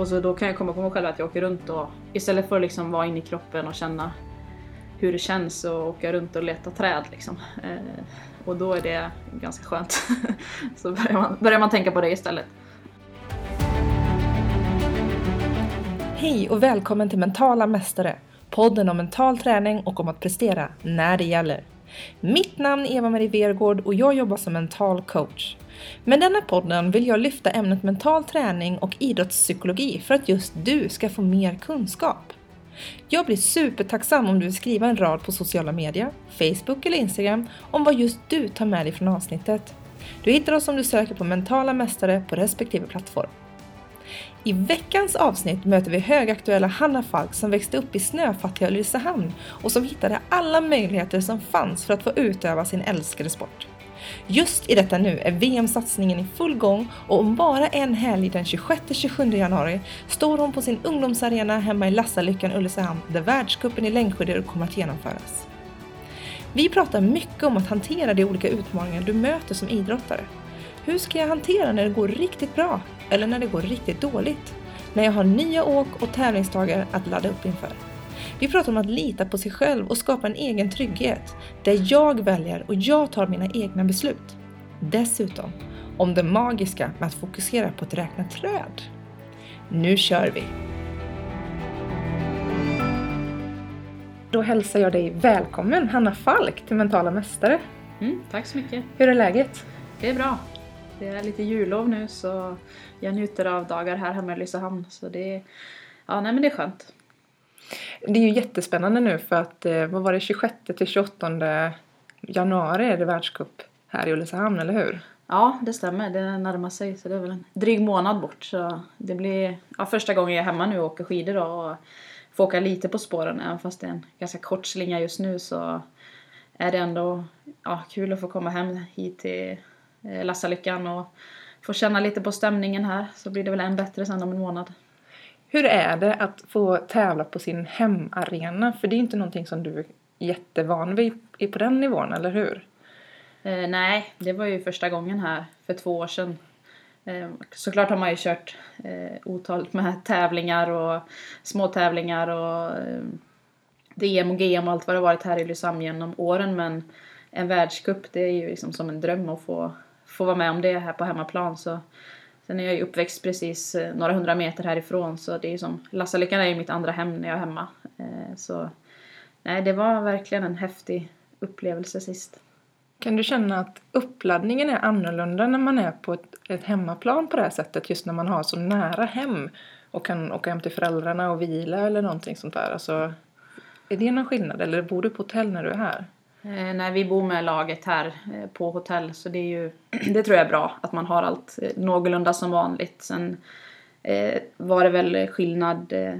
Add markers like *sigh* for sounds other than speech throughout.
Och så då kan jag komma på mig själv att jag åker runt och istället för att liksom vara inne i kroppen och känna hur det känns och åka runt och leta träd liksom. Eh, och då är det ganska skönt. *laughs* så börjar man, börjar man tänka på det istället. Hej och välkommen till Mentala Mästare! Podden om mental träning och om att prestera när det gäller. Mitt namn är Eva-Marie Vergård och jag jobbar som mental coach. Med denna podden vill jag lyfta ämnet mental träning och idrottspsykologi för att just du ska få mer kunskap. Jag blir supertacksam om du vill skriva en rad på sociala medier, Facebook eller Instagram om vad just du tar med dig från avsnittet. Du hittar oss om du söker på mentala mästare på respektive plattform. I veckans avsnitt möter vi högaktuella Hanna Falk som växte upp i snöfattiga Ulricehamn och som hittade alla möjligheter som fanns för att få utöva sin älskade sport. Just i detta nu är VM-satsningen i full gång och om bara en helg den 26-27 januari står hon på sin ungdomsarena hemma i Lassalyckan, Ulricehamn där världscupen i längdskidor kommer att genomföras. Vi pratar mycket om att hantera de olika utmaningar du möter som idrottare. Hur ska jag hantera när det går riktigt bra? Eller när det går riktigt dåligt? När jag har nya åk och tävlingsdagar att ladda upp inför. Vi pratar om att lita på sig själv och skapa en egen trygghet, där jag väljer och jag tar mina egna beslut. Dessutom om det magiska med att fokusera på att räkna träd. Nu kör vi! Då hälsar jag dig välkommen Hanna Falk till Mentala Mästare. Mm, tack så mycket. Hur är läget? Det är bra. Det är lite jullov nu så jag njuter av dagar här hemma i Lysehamn. Så det, ja, nej, men det är skönt. Det är ju jättespännande nu för att, eh, vad var det, 26 till 28 januari är det världscup här i Ulricehamn, eller hur? Ja, det stämmer. Det närmar sig så det är väl en dryg månad bort. Så det blir ja, första gången jag är hemma nu och åker skidor då, och får åka lite på spåren. Även fast det är en ganska kort slinga just nu så är det ändå ja, kul att få komma hem hit till eh, Lassalyckan och få känna lite på stämningen här. Så blir det väl än bättre sen om en månad. Hur är det att få tävla på sin hemarena? För det är inte någonting som du är jättevan vid på den nivån, eller hur? Eh, nej, det var ju första gången här för två år sedan. Eh, såklart har man ju kört eh, otaligt med tävlingar och små tävlingar och eh, DM och GM och allt vad det varit här i Lysamn genom åren men en världscup det är ju liksom som en dröm att få, få vara med om det här på hemmaplan så Sen är jag ju uppväxt precis eh, några hundra meter härifrån så det är ju som Lassalyckan är ju mitt andra hem när jag är hemma. Eh, så nej, det var verkligen en häftig upplevelse sist. Kan du känna att uppladdningen är annorlunda när man är på ett, ett hemmaplan på det här sättet just när man har så nära hem och kan åka hem till föräldrarna och vila eller någonting sånt där? Alltså, är det någon skillnad eller bor du på hotell när du är här? Eh, nej, vi bor med laget här eh, på hotell så det är ju, *clears throat* det tror jag är bra att man har allt eh, någorlunda som vanligt. Sen eh, var det väl skillnad, eh,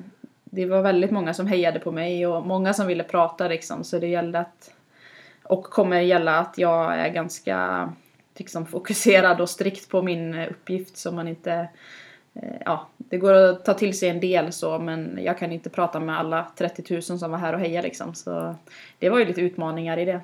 det var väldigt många som hejade på mig och många som ville prata liksom så det gällde att, och kommer gälla att jag är ganska liksom fokuserad och strikt på min eh, uppgift så man inte Eh, Eh, ja, det går att ta till sig en del så men jag kan inte prata med alla 30 000 som var här och hejade liksom. Så det var ju lite utmaningar i det.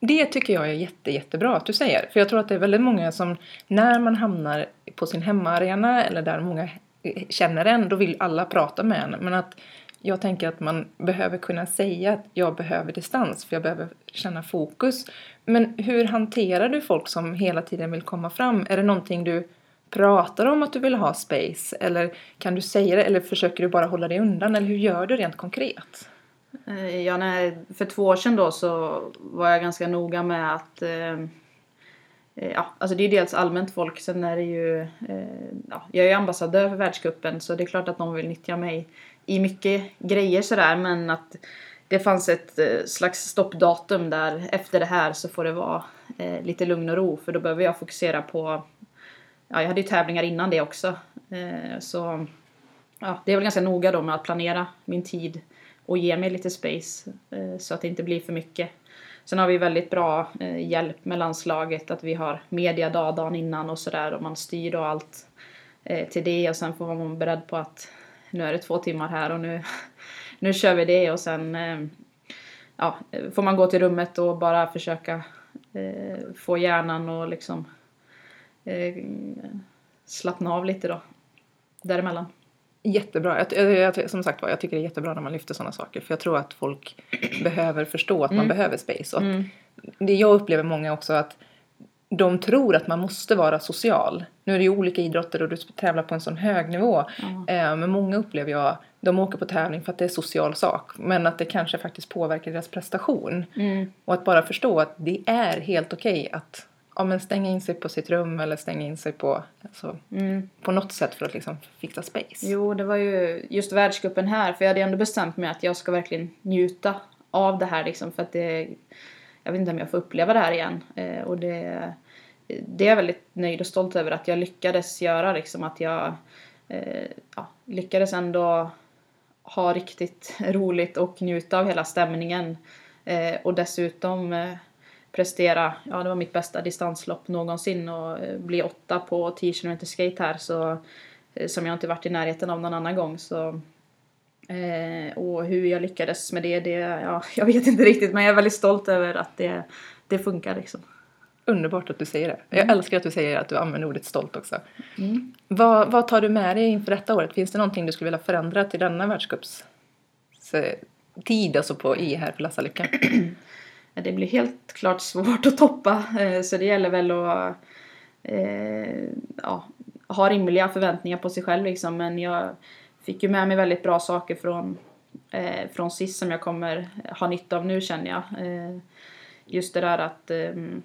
Det tycker jag är jätte, jättebra att du säger. För jag tror att det är väldigt många som när man hamnar på sin hemmaarena eller där många eh, känner en, då vill alla prata med en. Men att jag tänker att man behöver kunna säga att jag behöver distans för jag behöver känna fokus. Men hur hanterar du folk som hela tiden vill komma fram? Är det någonting du pratar du om att du vill ha space? Eller kan du säga det? Eller försöker du bara hålla dig undan? Eller hur gör du rent konkret? Eh, ja, när, för två år sedan då så var jag ganska noga med att eh, eh, Ja, alltså det är ju dels allmänt folk, sen är det ju... Eh, ja, jag är ju ambassadör för världskuppen så det är klart att de vill nyttja mig i mycket grejer sådär men att det fanns ett eh, slags stoppdatum där efter det här så får det vara eh, lite lugn och ro för då behöver jag fokusera på ja, jag hade ju tävlingar innan det också. Eh, så ja, det är väl ganska noga då med att planera min tid och ge mig lite space eh, så att det inte blir för mycket. Sen har vi väldigt bra eh, hjälp med landslaget, att vi har mediadag dagen innan och sådär och man styr då allt eh, till det och sen får man vara beredd på att nu är det två timmar här och nu, *laughs* nu kör vi det och sen eh, ja, får man gå till rummet och bara försöka eh, få hjärnan och liksom eh, slappna av lite då. Däremellan. Jättebra. Jag, jag, jag, som sagt var, jag tycker det är jättebra när man lyfter sådana saker. För jag tror att folk *clears throat* behöver förstå att man behöver space. Och att det jag upplever många också att de tror att man måste vara social. Nu är det ju olika idrotter och du tävlar på en sån hög nivå. Eh, men många upplever jag, de åker på tävling för att det är social sak. Men att det kanske faktiskt påverkar deras prestation. Och att bara förstå att det är helt okej att ja, men stänga in sig på sitt rum eller stänga in sig på, alltså, på något sätt för att liksom fixa space. Jo, det var ju just världscupen här, för jag hade ändå bestämt mig att jag ska verkligen njuta av det här liksom, för att det, jag vet inte om jag får uppleva det här igen. Eh, och det, det är jag väldigt nöjd och stolt över att jag lyckades göra liksom, att jag eh, ja, lyckades ändå ha riktigt *laughs* roligt och njuta av hela stämningen. Eh, och dessutom eh, prestera, ja det var mitt bästa distanslopp någonsin och eh, bli åtta på 10 km skate här så eh, som jag inte varit i närheten av någon annan gång så eh, och hur jag lyckades med det, det, ja *laughs* jag vet inte riktigt men jag är väldigt stolt över att det, det funkar liksom. Underbart att du säger det. Jag älskar att du säger att du använder ordet stolt också. Vad, vad tar du med dig inför detta året? Finns det någonting du skulle vilja förändra till denna världscups eh, tid alltså på i här på Lassa Lycka? Ja, *clears throat* Det blir helt klart svårt att toppa eh, så det gäller väl att eh, ja, ha rimliga förväntningar på sig själv liksom. Men jag fick ju med mig väldigt bra saker från, eh, från sist som jag kommer ha nytta av nu känner jag. Just det där att ehm,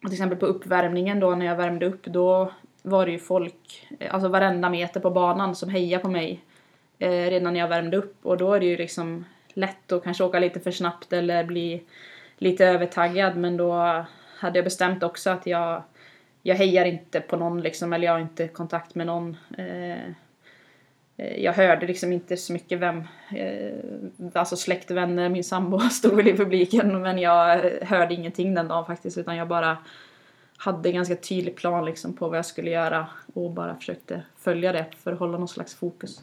till exempel på uppvärmningen då när jag värmde upp då var det ju folk, alltså varenda meter på banan som hejade på mig eh, redan när jag värmde upp och då är det ju liksom lätt att kanske åka lite för snabbt eller bli lite övertaggad men då hade jag bestämt också att jag, jag hejar inte på någon liksom eller jag har inte kontakt med någon. Eh, eh jag hörde liksom inte så mycket vem, eh, alltså släkt, vänner, min sambo *laughs* stod väl i publiken men jag hörde ingenting den dagen faktiskt utan jag bara hade en ganska tydlig plan liksom på vad jag skulle göra och bara försökte följa det för att hålla någon slags fokus.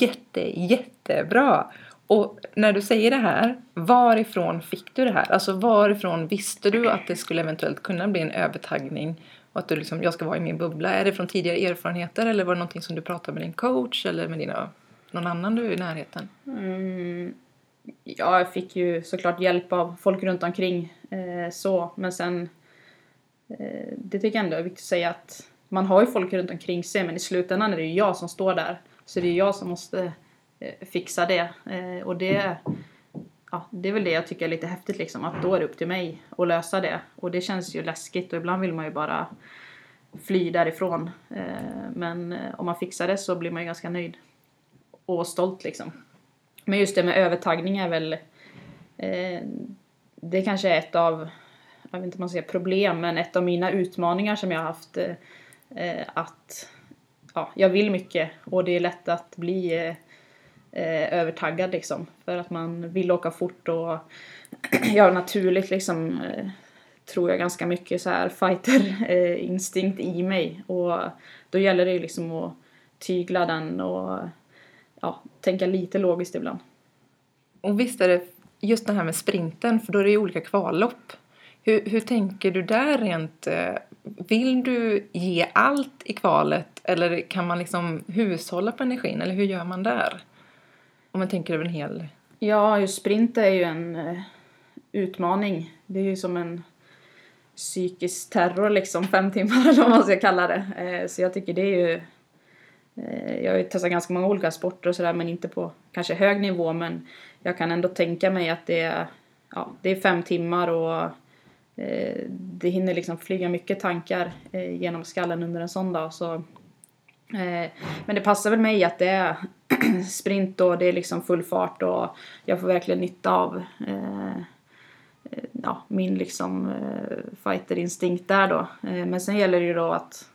Jätte, jättebra! Och när du säger det här, varifrån fick du det här? Alltså varifrån visste du att det skulle eventuellt kunna bli en övertaggning? Och att du liksom, jag ska vara i min bubbla. Är det från tidigare erfarenheter eller var det någonting som du pratade med din coach eller med dina, någon annan du är i närheten? Mm, ja, jag fick ju såklart hjälp av folk runt omkring eh, så, men sen eh, det tycker jag ändå är viktigt att säga att man har ju folk runt omkring sig men i slutändan är det ju jag som står där. Så det är jag som måste Eh, fixa det. Eh, och det, ja, det är väl det jag tycker är lite häftigt liksom, att då är det upp till mig att lösa det. Och det känns ju läskigt och ibland vill man ju bara fly därifrån. Eh, men eh, om man fixar det så blir man ju ganska nöjd. Och stolt liksom. Men just det med övertagning är väl eh, det kanske är ett av, jag vet inte om man säger problem, men ett av mina utmaningar som jag har haft eh, att ja, jag vill mycket och det är lätt att bli eh, eh, övertaggad liksom för att man vill åka fort och *clears throat* ja naturligt liksom eh, tror jag ganska mycket så här fighterinstinkt *laughs* eh, i mig och då gäller det ju liksom att tygla den och ja, tänka lite logiskt ibland. Och visst är det just det här med sprinten, för då är det ju olika kvallopp. Hur, hur tänker du där rent? Eh, vill du ge allt i kvalet eller kan man liksom hushålla på energin eller hur gör man där? Om man tänker över en hel... Ja, just sprint är ju en eh, utmaning. Det är ju som en psykisk terror liksom, fem timmar *laughs* eller vad man ska kalla det. Eh, så jag tycker det är ju... Eh, jag har ju testat ganska många olika sporter och sådär men inte på kanske hög nivå men jag kan ändå tänka mig att det är, ja, det är fem timmar och eh, det hinner liksom flyga mycket tankar eh, genom skallen under en sån dag så Eh, men det passar väl mig att det är *clears throat* sprint och det är liksom full fart och jag får verkligen nytta av eh, eh, ja, min liksom fighterinstinkt där då. Men sen gäller det ju då att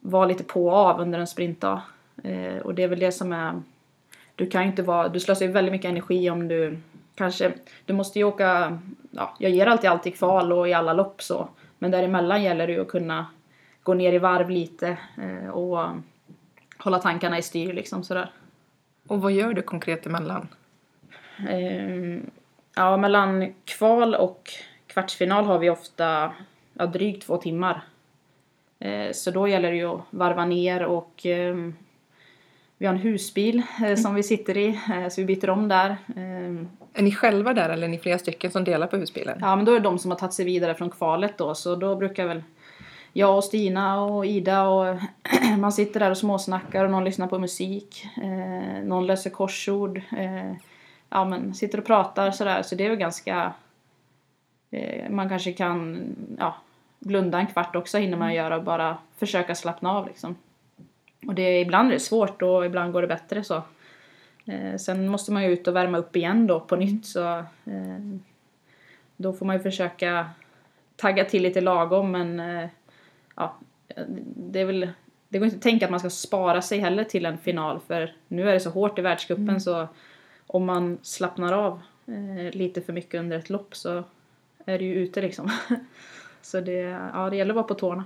vara lite på och av under en sprintdag. Och det är väl det som är... Du kan ju inte vara... Du slösar ju väldigt mycket energi om du kanske... Du måste ju åka... Ja, jag ger alltid allt i kval och i alla lopp så. Men däremellan gäller det ju att kunna gå ner i varv lite eh, och hålla tankarna i styr liksom sådär. Och vad gör du konkret emellan? Ehm, ja, mellan kval och kvartsfinal har vi ofta ja, drygt två timmar. Eh, så då gäller det ju att varva ner och eh, vi har en husbil eh, som vi sitter i eh, så vi byter om där. Eh, Är ni själva där eller är ni flera stycken som delar på husbilen? Ja men då är det de som har tagit sig vidare från kvalet då så då brukar väl jag och Stina och Ida och *clears throat* man sitter där och småsnackar och någon lyssnar på musik. Eh, någon läser korsord. Eh, ja men sitter och pratar sådär så det är väl ganska eh, man kanske kan ja, blunda en kvart också hinner man göra och bara försöka slappna av liksom. Och det, ibland är det svårt och ibland går det bättre så. Eh, sen måste man ju ut och värma upp igen då på nytt så eh, då får man ju försöka tagga till lite lagom men eh, ja, det är väl det går inte att tänka att man ska spara sig heller till en final för nu är det så hårt i världscupen så om man slappnar av eh, lite för mycket under ett lopp så är det ju ute liksom. *laughs* så det, ja, det gäller att vara på tårna.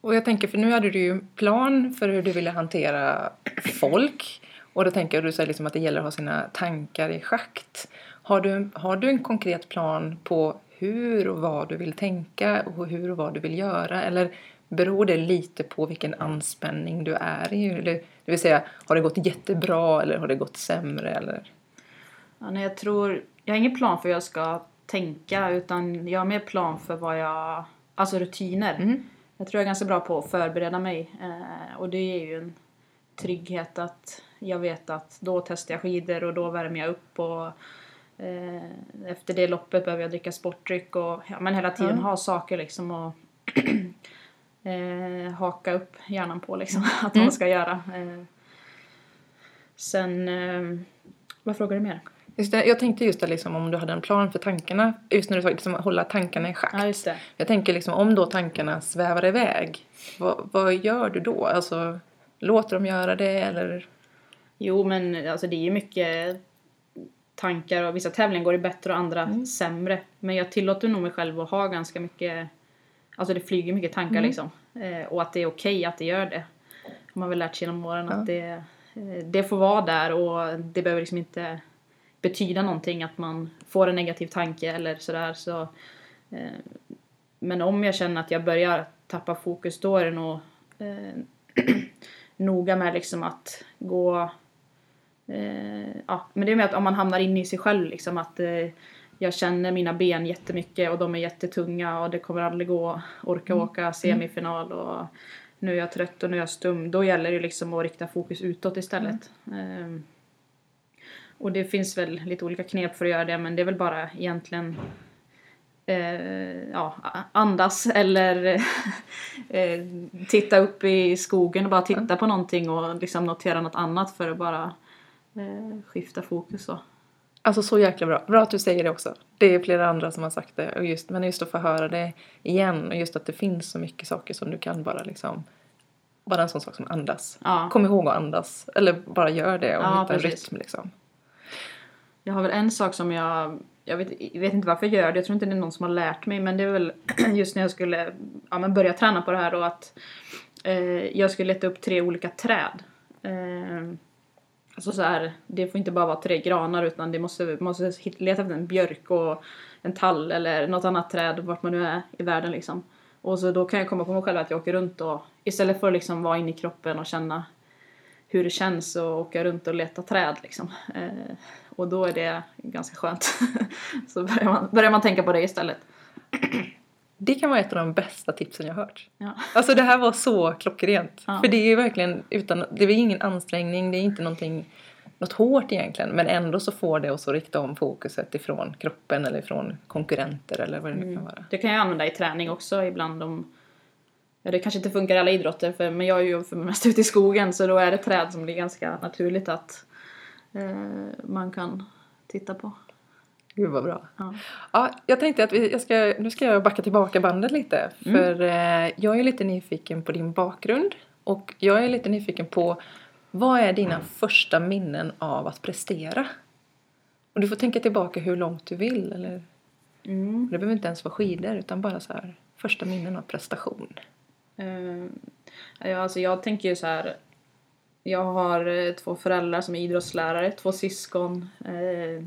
Och jag tänker, för nu hade du ju plan för hur du ville hantera folk. Och då tänker du säger liksom att det gäller att ha sina tankar i schakt. Har du, har du en konkret plan på hur och vad du vill tänka och hur och vad du vill göra? Eller beror det lite på vilken anspänning du är i? Eller, det vill säga, har det gått jättebra eller har det gått sämre? Eller? Ja, nej, jag tror, jag har ingen plan för hur jag ska tänka utan jag har mer plan för vad jag, alltså rutiner. Mm. Jag tror jag är ganska bra på att förbereda mig eh, och det är ju en trygghet att jag vet att då testar jag skidor och då värmer jag upp och efter det loppet behöver jag dricka sportdryck och ja, men hela tiden Mm. ha saker liksom och *clears throat* eh, haka upp hjärnan på liksom *laughs* att Mm. man ska göra. Eh, sen, eh, vad frågar du mer? Just det, jag tänkte just det, liksom, om du hade en plan för tankarna. Just när du sa liksom, hålla tankarna i schakt. Ja just det. Jag tänker liksom om då tankarna svävar iväg. Vad, vad gör du då? Alltså, låter de göra det eller? Jo men alltså det är ju mycket tankar och vissa tävlingar går det bättre och andra sämre. Men jag tillåter nog mig själv att ha ganska mycket, alltså det flyger mycket tankar liksom. Eh, och att det är okej att det gör det. Man har väl lärt sig genom åren att det, eh, det får vara där och det behöver liksom inte betyda någonting att man får en negativ tanke eller sådär så. Eh, men om jag känner att jag börjar tappa fokus då är det nog eh, *clears throat* noga med liksom att gå ja, men det är med att om man hamnar inne i sig själv liksom att eh, jag känner mina ben jättemycket och de är jättetunga och det kommer aldrig gå att orka åka semifinal och nu är jag trött och nu är jag stum. Då gäller det liksom att rikta fokus utåt istället. Eh, och det finns väl lite olika knep för att göra det men det är väl bara egentligen eh, ja, andas eller *laughs* eh, titta upp i skogen och bara titta på någonting och liksom notera något annat för att bara eh, skifta fokus så. Alltså så jäkla bra. Bra att du säger det också. Det är flera andra som har sagt det. Och just, men just att få höra det igen och just att det finns så mycket saker som du kan bara liksom bara en sån sak som andas. Ja. Kom ihåg att andas. Eller bara gör det och Ja, hitta en rytm liksom. Jag har väl en sak som jag, jag vet, jag vet inte varför jag gör det, jag tror inte det är någon som har lärt mig men det är väl *clears throat* just när jag skulle ja, men börja träna på det här och att eh, jag skulle leta upp tre olika träd. Eh, alltså så här, det får inte bara vara tre granar utan det måste, måste leta efter en björk och en tall eller något annat träd vart man nu är i världen liksom. Och så då kan jag komma på mig själv att jag åker runt och istället för att liksom vara inne i kroppen och känna hur det känns att åka runt och leta träd liksom. Eh, och då är det ganska skönt. *laughs* så börjar man, börjar man tänka på det istället. Det kan vara ett av de bästa tipsen jag hört. Ja. Alltså det här var så klockrent. Ja. För det är verkligen utan, det är ingen ansträngning, det är inte någonting, något hårt egentligen. Men ändå så får det oss att rikta om fokuset ifrån kroppen eller ifrån konkurrenter eller vad det nu kan vara. Det kan jag använda i träning också ibland om Ja, det kanske inte funkar i alla idrotter för, men jag är ju för mest ute i skogen så då är det träd som blir ganska naturligt att eh, man kan titta på. Gud vad bra. Ja. Ja, jag tänkte att vi, jag ska, nu ska jag backa tillbaka bandet lite. För eh, jag är lite nyfiken på din bakgrund. Och jag är lite nyfiken på vad är dina första minnen av att prestera? Och du får tänka tillbaka hur långt du vill. Eller, Mm. det behöver inte ens vara skidor utan bara så här första minnen av prestation. Eh, ja, alltså jag tänker ju så här. Jag har eh, två föräldrar som är idrottslärare, två syskon eh,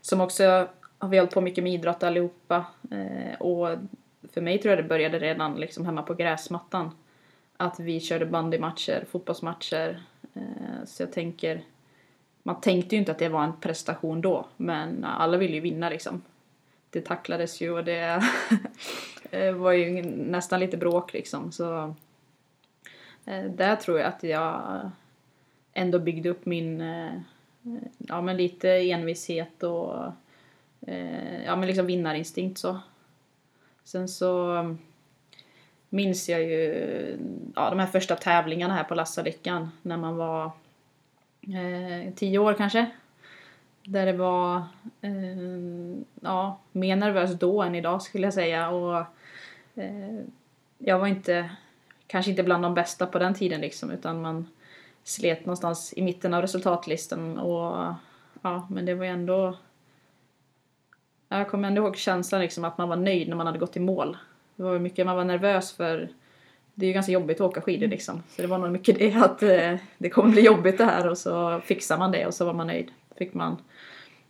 som också har vi hållit på mycket med idrott allihopa. Eh, och för mig tror jag det började redan liksom hemma på gräsmattan. Att vi körde bandymatcher, fotbollsmatcher. Eh, så jag tänker, man tänkte ju inte att det var en prestation då, men alla ville ju vinna liksom. Det tacklades ju och det *laughs* eh, var ju nästan lite bråk liksom. Så eh, där tror jag att jag ändå byggde upp min, eh, ja men lite envishet och eh, ja men liksom vinnarinstinkt så. Sen så mm, minns jag ju ja, de här första tävlingarna här på Lassalyckan när man var eh, tio år kanske. Där det var eh, ja, mer nervös då än idag skulle jag säga. Och, eh, jag var inte, kanske inte bland de bästa på den tiden liksom utan man slet någonstans i mitten av resultatlistan och ja, men det var ju ändå jag kommer ändå ihåg känslan liksom att man var nöjd när man hade gått i mål. Det var mycket man var nervös för det är ju ganska jobbigt att åka skidor mm. liksom. Så det var nog mycket det att eh, det kommer bli jobbigt det här och så fixar man det och så var man nöjd. Fick man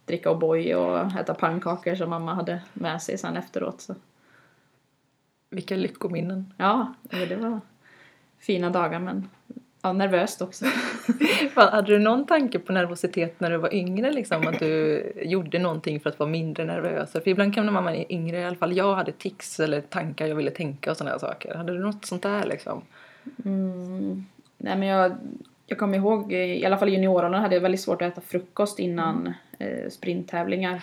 dricka O'boy och äta pannkakor som mamma hade med sig sen efteråt. Så. Vilka lyckominnen. Ja, det var fina dagar men Ja, nervöst också. *laughs* hade du någon tanke på nervositet när du var yngre? Liksom, att du gjorde någonting för att vara mindre nervös? För ibland kan man är yngre, i alla fall jag hade tics eller tankar jag ville tänka och sådana saker. Hade du något sånt där liksom? Mm. Nej men jag, jag kommer ihåg, i alla fall i juniorerna hade jag väldigt svårt att äta frukost innan mm. eh, sprinttävlingar.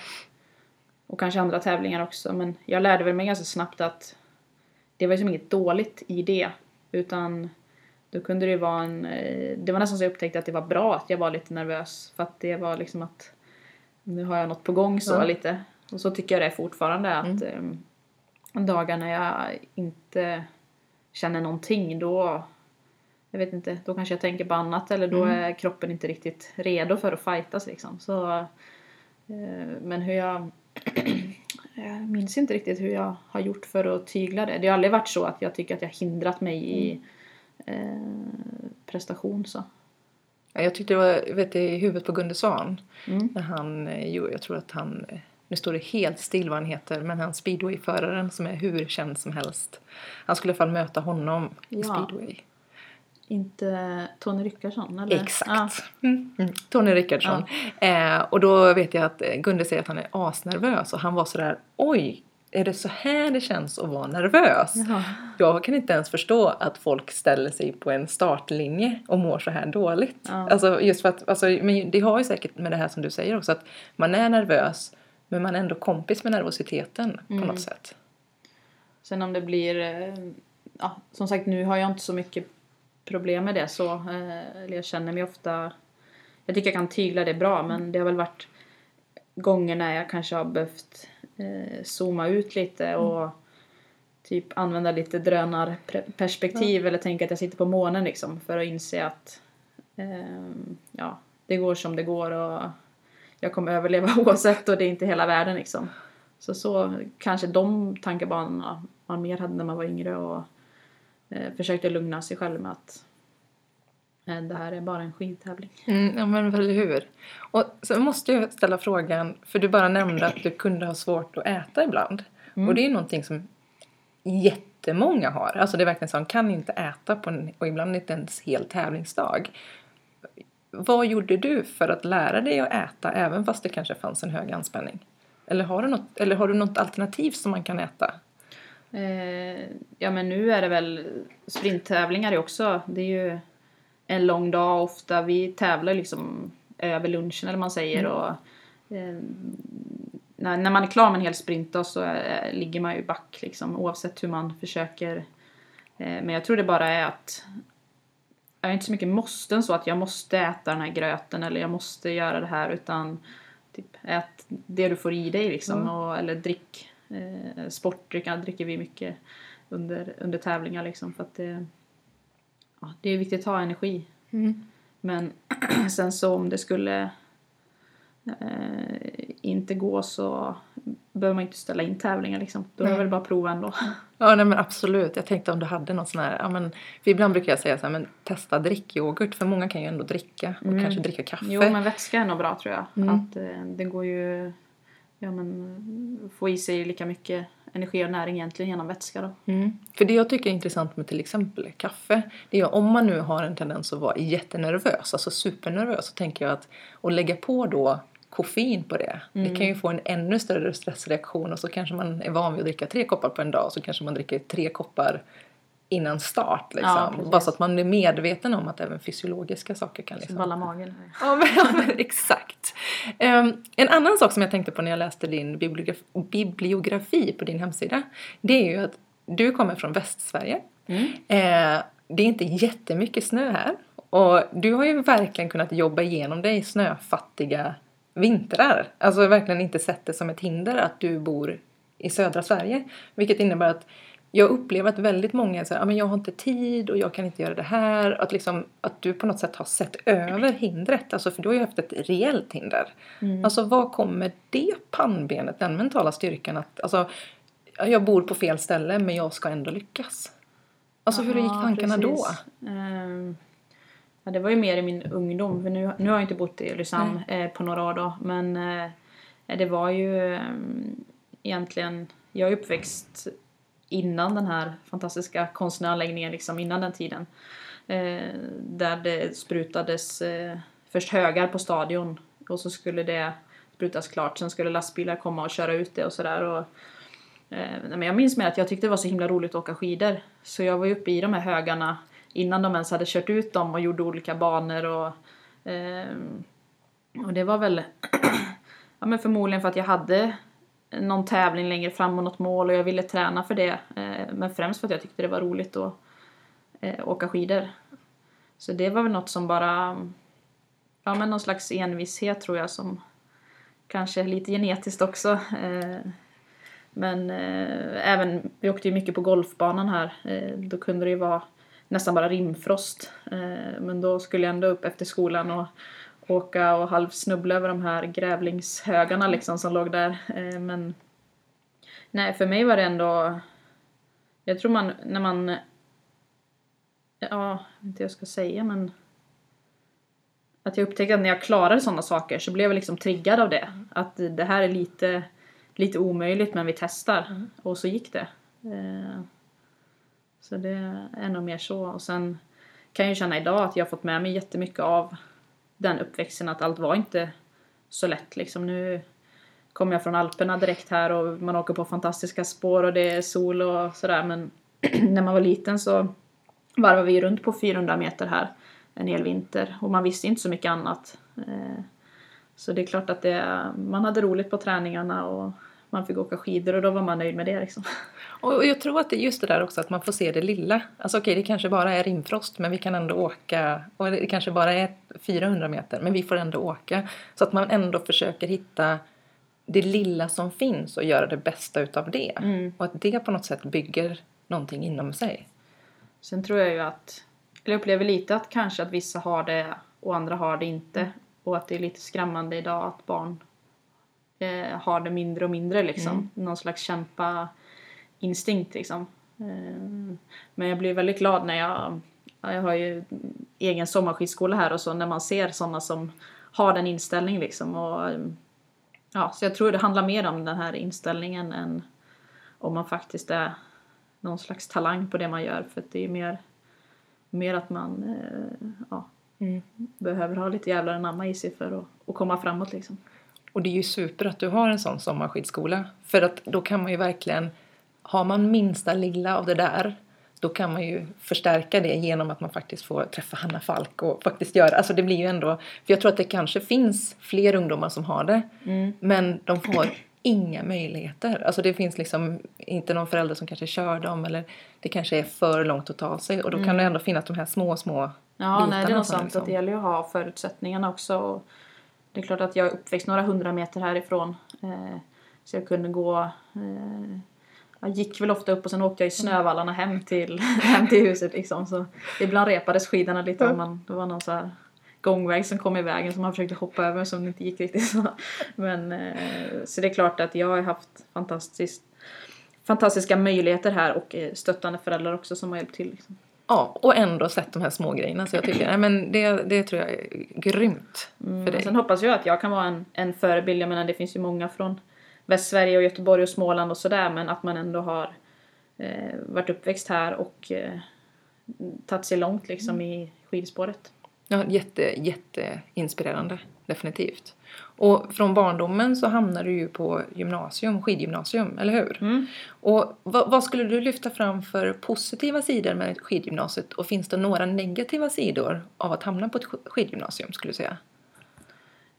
Och kanske andra tävlingar också. Men jag lärde väl mig ganska snabbt att det var liksom inget dåligt i det. Utan då kunde det vara en, eh, det var nästan så jag upptäckte att det var bra att jag var lite nervös för att det var liksom att nu har jag något på gång så ja. lite. Och så tycker jag det är fortfarande att mm. eh, dagar när jag inte känner någonting då jag vet inte, då kanske jag tänker på annat eller då mm. är kroppen inte riktigt redo för att fightas liksom. Så, eh, men hur jag *clears throat* jag minns inte riktigt hur jag har gjort för att tygla det. Det har aldrig varit så att jag tycker att jag hindrat mig i mm eh, prestation så. Ja, jag tyckte det var, vet du, i huvudet på Gunde Svan. Mm. När han, eh, jo, jag tror att han, eh, nu står det helt still vad han heter, men han speedwayföraren som är hur känd som helst. Han skulle i alla fall möta honom i ja. speedway. Inte Tony Rickardsson eller? Exakt. Ah. Mm. Mm. Tony Rickardsson. Ah. Eh, och då vet jag att Gunde säger att han är asnervös och han var sådär oj är det så här det känns att vara nervös? Jaha. Jag kan inte ens förstå att folk ställer sig på en startlinje och mår så här dåligt. Ja. Alltså just för att, alltså, men det har ju säkert med det här som du säger också att man är nervös men man är ändå kompis med nervositeten mm. på något sätt. Sen om det blir, eh, ja som sagt nu har jag inte så mycket problem med det så, eh, eller jag känner mig ofta, jag tycker jag kan tygla det bra men det har väl varit gånger när jag kanske har behövt eh, zooma ut lite mm. och mm. typ använda lite drönarperspektiv ja. eller tänka att jag sitter på månen liksom för att inse att eh, ja, det går som det går och jag kommer överleva *laughs* oavsett och det är inte hela världen liksom. Så så kanske de tankebanorna man mer hade när man var yngre och eh, försökte lugna sig själv med att det här är bara en skidtävling. Mm, ja men eller hur. Och så måste jag ställa frågan, för du bara nämnde att du kunde ha svårt att äta ibland. Mm. Och det är någonting som jättemånga har. Alltså det är verkligen så, man kan inte äta på en, och ibland inte ens hel tävlingsdag. Vad gjorde du för att lära dig att äta även fast det kanske fanns en hög anspänning? Eller har du något, eller har du något alternativ som man kan äta? Eh, ja men nu är det väl sprinttävlingar också. Det är ju en lång dag ofta. Vi tävlar liksom över lunchen eller man säger. Mm. Och, eh, när, när man är klar med en hel sprint så är, ligger man ju back liksom oavsett hur man försöker. Eh, men jag tror det bara är att jag är inte så mycket måsten så att jag måste äta den här gröten eller jag måste göra det här utan typ ät det du får i dig liksom mm. och, eller drick eh, sportdryck dricker vi mycket under, under tävlingar liksom för att det ja, det är viktigt att ha energi. Mm. Men *clears throat* sen så om det skulle eh, inte gå så behöver man inte ställa in tävlingar liksom. Då är det väl bara prova ändå. *laughs* Ja nej men absolut. Jag tänkte om du hade något sån här, ja men för ibland brukar jag säga så här, men testa drickyoghurt för många kan ju ändå dricka och mm. kanske dricka kaffe. Jo men vätska är nog bra tror jag. Mm. Att eh, det går ju ja, men, få i sig lika mycket energi och näring egentligen genom vätska. Då. Mm. För det jag tycker är intressant med till exempel kaffe, det är om man nu har en tendens att vara jättenervös, alltså supernervös, så tänker jag att att lägga på då koffein på det. Mm. Det kan ju få en ännu större stressreaktion och så kanske man är van vid att dricka tre koppar på en dag och så kanske man dricker tre koppar innan start. Liksom. Ja, Bara så att man är medveten om att även fysiologiska saker kan... Liksom... Balla magen. ja, men, ja, men, *laughs* exakt. Um, en annan sak som jag tänkte på när jag läste din bibliograf bibliografi på din hemsida. Det är ju att du kommer från Västsverige. Mm. Uh, det är inte jättemycket snö här. Och du har ju verkligen kunnat jobba igenom dig snöfattiga vintrar. Alltså verkligen inte sett det som ett hinder att du bor i södra Sverige. Vilket innebär att jag upplever att väldigt många säger att jag har inte tid och jag kan inte göra det här. Att, liksom, att du på något sätt har sett över hindret. Alltså, för du har ju haft ett reellt hinder. Mm. Alltså var kommer det pannbenet, den mentala styrkan att alltså, jag bor på fel ställe men jag ska ändå lyckas. Alltså hur gick tankarna precis. då? Um, ja, det var ju mer i min ungdom. För nu, nu har jag inte bott i Ulricehamn eh, på några år då. Men eh, det var ju eh, egentligen, jag är uppväxt innan den här fantastiska konstnäranläggningen, liksom innan den tiden. Eh, där det sprutades eh, först högar på stadion och så skulle det sprutas klart. Sen skulle lastbilar komma och köra ut det och sådär. Eh, men jag minns med att jag tyckte det var så himla roligt att åka skidor. Så jag var ju uppe i de här högarna innan de ens hade kört ut dem och gjorde olika banor och, eh, och det var väl *clears throat* ja, men förmodligen för att jag hade någon tävling längre fram och något mål och jag ville träna för det. Eh, men främst för att jag tyckte det var roligt att eh, åka skidor. Så det var väl något som bara, ja men någon slags envishet tror jag som kanske är lite genetiskt också. Eh, men även, vi åkte ju mycket på golfbanan här, då kunde det ju vara nästan bara rimfrost. Men då skulle jag ändå upp efter skolan och åka och halvsnubbla över de här grävlingshögarna liksom som låg där. Eh, men nej, för mig var det ändå... Jag tror man, när man... Ja, inte jag ska säga men... Att jag upptäckte att när jag klarade sådana saker så blev jag liksom triggad av det. Att det här är lite, lite omöjligt men vi testar. Mm. Och så gick det. Eh, så det är nog mer så. Och sen kan jag ju känna idag att jag har fått med mig jättemycket av den uppväxten att allt var inte så lätt liksom. Nu kommer jag från Alperna direkt här och man åker på fantastiska spår och det är sol och sådär men *clears throat* när man var liten så varvade vi runt på 400 meter här en hel vinter och man visste inte så mycket annat. Eh, så det är klart att det, man hade roligt på träningarna och man fick åka skidor och då var man nöjd med det liksom. Och jag tror att det är just det där också att man får se det lilla. Alltså okej, okay, det kanske bara är rimfrost men vi kan ändå åka och det kanske bara är 400 meter men vi får ändå åka. Så att man ändå försöker hitta det lilla som finns och göra det bästa utav det. Mm. Och att det på något sätt bygger någonting inom sig. Sen tror jag ju att, eller jag upplever lite att kanske att vissa har det och andra har det inte. Mm. Och att det är lite skrämmande idag att barn eh, har det mindre och mindre liksom. Mm. Någon slags kämpa instinkt liksom. Eh, men jag blir väldigt glad när jag, jag har ju egen sommarskidskola här och så när man ser sådana som har den inställningen liksom. Och, ja, så jag tror det handlar mer om den här inställningen än om man faktiskt är någon slags talang på det man gör. För det är mer, mer att man eh, ja, mm. behöver ha lite jävlar anamma i sig för att, att komma framåt liksom. Och det är ju super att du har en sån sommarskidskola. För att då kan man ju verkligen, har man minsta lilla av det där då kan man ju förstärka det genom att man faktiskt får träffa Hanna Falk och faktiskt göra, alltså det blir ju ändå, för jag tror att det kanske finns fler ungdomar som har det, mm. men de får inga möjligheter. Alltså det finns liksom inte någon förälder som kanske kör dem eller det kanske är för långt att ta sig och då mm. kan det ändå finnas de här små, små Ja, nej det är nog sant liksom. att det gäller ju att ha förutsättningarna också. Och det är klart att jag är uppväxt några hundra meter härifrån. Eh, så jag kunde gå eh, jag gick väl ofta upp och sen åkte jag i snövallarna hem till, *laughs* hem till huset liksom. Så ibland repades skidorna lite om man, det var någon så här gångväg som kom i vägen som man försökte hoppa över som inte gick riktigt så. Men eh, så det är klart att jag har haft fantastiskt, fantastiska möjligheter här och eh, stöttande föräldrar också som har hjälpt till. Liksom. Ja, och ändå sett de här små grejerna så jag tycker, nej men det, det tror jag är grymt för mm, dig. Sen hoppas jag att jag kan vara en, en förebild, jag menar det finns ju många från Västsverige och Göteborg och Småland och sådär men att man ändå har eh, varit uppväxt här och eh, tagit sig långt liksom i skidspåret. Ja, jätte, jätteinspirerande, definitivt. Och från barndomen så hamnade du ju på gymnasium, skidgymnasium, eller hur? Mm. Och vad, vad skulle du lyfta fram för positiva sidor med skidgymnasiet och finns det några negativa sidor av att hamna på ett sk- skidgymnasium skulle du säga?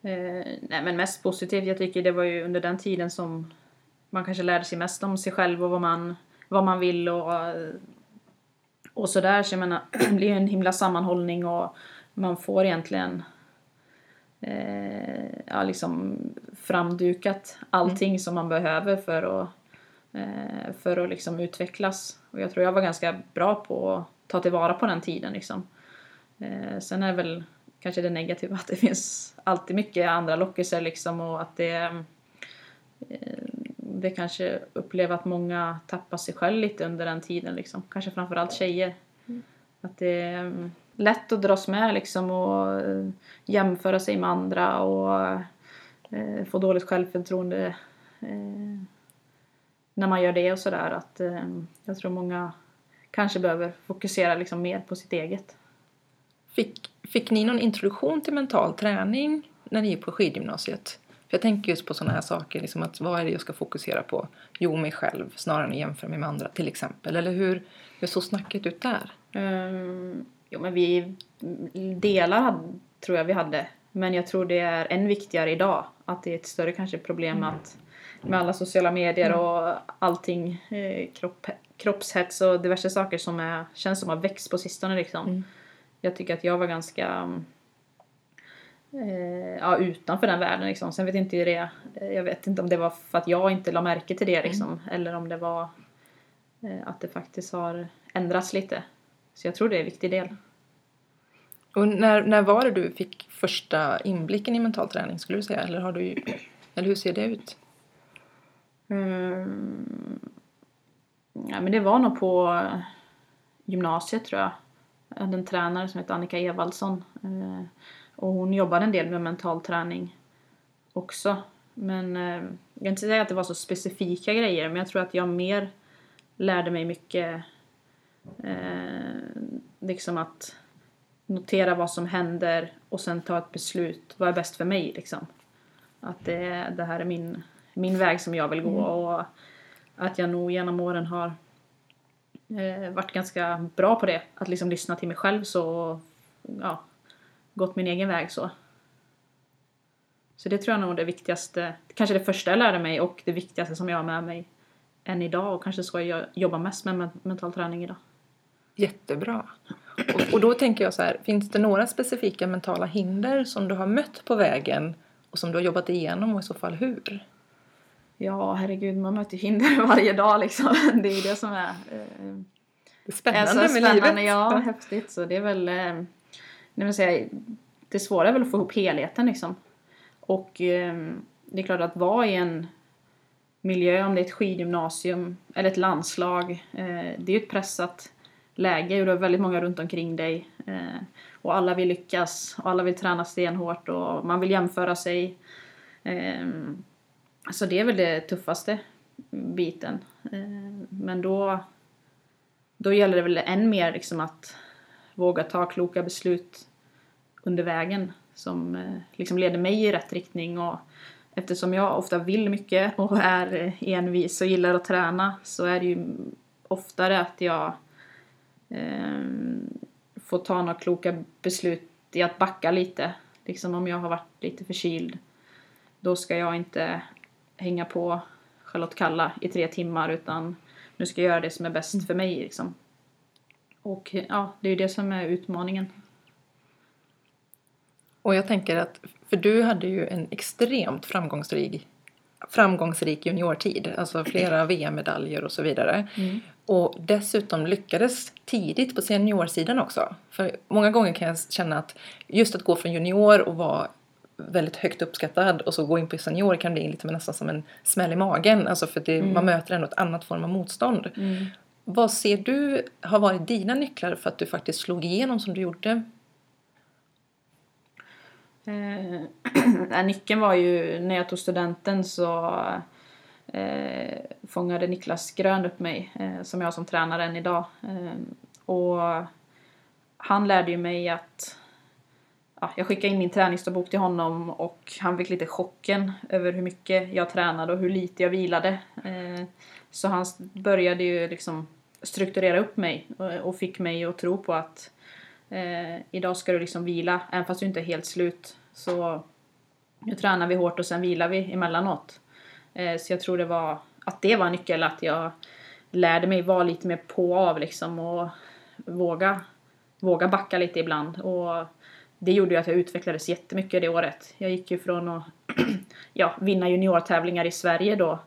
Eh, nej men mest positivt, jag tycker det var ju under den tiden som man kanske lärde sig mest om sig själv och vad man, vad man vill och, och sådär. Så jag menar, *clears throat* det blir ju en himla sammanhållning och man får egentligen eh, ja, liksom framdukat allting som man behöver för att, eh, för att liksom utvecklas. Och jag tror jag var ganska bra på att ta tillvara på den tiden liksom. Eh, sen är väl kanske det negativa att det finns alltid mycket andra lockelser liksom och att det eh, det kanske upplever att många tappar sig själv lite under den tiden liksom. Kanske framförallt tjejer. Att det mm, lätt att dras med liksom och eh, jämföra sig med andra och eh, få dåligt självförtroende eh, när man gör det och sådär. Att jag tror många kanske behöver fokusera liksom mer på sitt eget. Fick, fick ni någon introduktion till mental träning när ni gick på skidgymnasiet? För jag tänker just på sådana här saker, liksom att vad är det jag ska fokusera på? Jo, mig själv snarare än att jämföra mig med andra till exempel. Eller hur, hur såg snacket ut där? Um, jo men vi delar tror jag vi hade. Men jag tror det är än viktigare idag. Att det är ett större kanske problem att med alla sociala medier och allting, eh, kropp, kroppshets och diverse saker som är, känns som har växt på sistone liksom. Mm. Jag tycker att jag var ganska eh, ja, utanför den världen liksom. Sen vet inte det, jag vet inte om det var för att jag inte la märke till det liksom. Eller om det var eh, att det faktiskt har ändrats lite. Så jag tror det är en viktig del. Och när, när var det du fick första inblicken i mental träning skulle du säga? Eller, har du, eller hur ser det ut? Mm. Ja, men det var nog på gymnasiet tror jag. Jag hade en tränare som hette Annika Evaldsson. Eh, och hon jobbade en del med mental träning också. Men eh, jag kan inte säga att det var så specifika grejer men jag tror att jag mer lärde mig mycket eh, liksom att notera vad som händer och sen ta ett beslut. Vad är bäst för mig liksom? Att det, det här är min, min väg som jag vill gå och att jag nog genom åren har eh, varit ganska bra på det. Att liksom lyssna till mig själv så, ja, gått min egen väg så. Så det tror jag nog är det viktigaste, kanske det första jag lärde mig och det viktigaste som jag har med mig än idag och kanske ska jag jobba mest med men- mental träning idag. Jättebra. Och, och då tänker jag så här, finns det några specifika mentala hinder som du har mött på vägen och som du har jobbat igenom och i så fall hur? Ja, herregud, man möter hinder *laughs* varje dag liksom. Det är ju det som är eh, Det är spännande är så med spännande, livet. ja, häftigt. Så det är väl, eh, nej säga, det svåra är väl att få ihop helheten liksom. Och eh, det är klart att vara i en miljö, om det är ett skidgymnasium eller ett landslag, eh, det är ju ett pressat läge och du har väldigt många runt omkring dig. Eh, och alla vill lyckas och alla vill träna stenhårt och man vill jämföra sig. Eh, så det är väl det tuffaste biten. Eh, men då, då gäller det väl än mer liksom att våga ta kloka beslut under vägen som eh, liksom leder mig i rätt riktning och eftersom jag ofta vill mycket och är eh, envis och gillar att träna så är det ju oftare att jag eh, får ta några kloka beslut i att backa lite. Liksom om jag har varit lite förkyld då ska jag inte hänga på Charlotte Kalla i tre timmar utan nu ska jag göra det som är bäst för mig liksom. Och ja, det är ju det som är utmaningen. Och jag tänker att, för du hade ju en extremt framgångsrik, framgångsrik juniortid, alltså flera *clears throat* VM-medaljer och så vidare. Och dessutom lyckades tidigt på seniorsidan också. För många gånger kan jag känna att just att gå från junior och vara väldigt högt uppskattad och så gå in på senior kan bli lite nästan som en smäll i magen. Alltså för att det, man möter ändå ett annat form av motstånd. Vad ser du har varit dina nycklar för att du faktiskt slog igenom som du gjorde? Eh, *clears throat* nyckeln var ju när jag tog studenten så eh, fångade Niklas Grön upp mig, eh, som jag har som tränare än idag. Eh, och han lärde ju mig att ja, jag skickade in min träningsdagbok till honom och han fick lite chocken över hur mycket jag tränade och hur lite jag vilade. Eh, så han började ju liksom strukturera upp mig och, och fick mig att tro på att eh, idag ska du liksom vila, även fast du inte är helt slut. Så nu tränar vi hårt och sen vilar vi emellanåt. Eh, så jag tror det var, att det var en nyckel, att jag lärde mig vara lite mer på av liksom och våga, våga backa lite ibland. Och det gjorde ju att jag utvecklades jättemycket det året. Jag gick ju från att *clears throat* ja, vinna juniortävlingar i Sverige då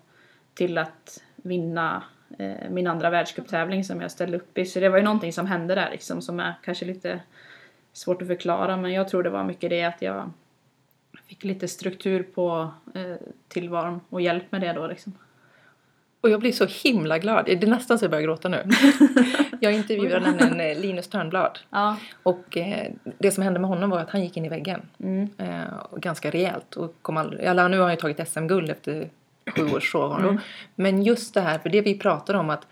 till att vinna eh, min andra världscuptävling som jag ställde upp i. Så det var ju någonting som hände där liksom som är kanske lite svårt att förklara men jag tror det var mycket det att jag fick lite struktur på eh, tillvaron och hjälp med det då liksom. Och jag blir så himla glad. Det är nästan så jag börjar gråta nu. *laughs* jag intervjuade nämligen eh, Linus Törnblad. Ja. Och eh, det som hände med honom var att han gick in i väggen. Mm. Eh, ganska rejält. Och kom aldrig, nu har han ju tagit SM-guld efter sju års *clears throat* frånvaro. Mm. Men just det här, för det vi pratade om att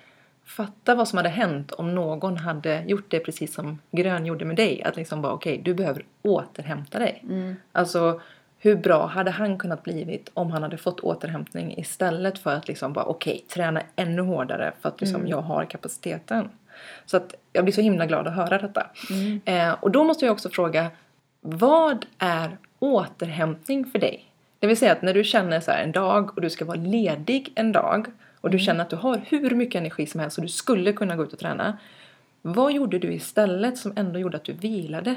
fatta vad som hade hänt om någon hade gjort det precis som Grön gjorde med dig. Att liksom bara okej, okay, du behöver återhämta dig. Mm. Alltså hur bra hade han kunnat blivit om han hade fått återhämtning istället för att liksom bara okej, okay, träna ännu hårdare för att liksom Mm. jag har kapaciteten. Så att jag blir så himla glad att höra detta. Mm. Eh, och då måste jag också fråga, vad är återhämtning för dig? Det vill säga att när du känner så här en dag och du ska vara ledig en dag och du känner att du har hur mycket energi som helst och du skulle kunna gå ut och träna. Vad gjorde du istället som ändå gjorde att du vilade?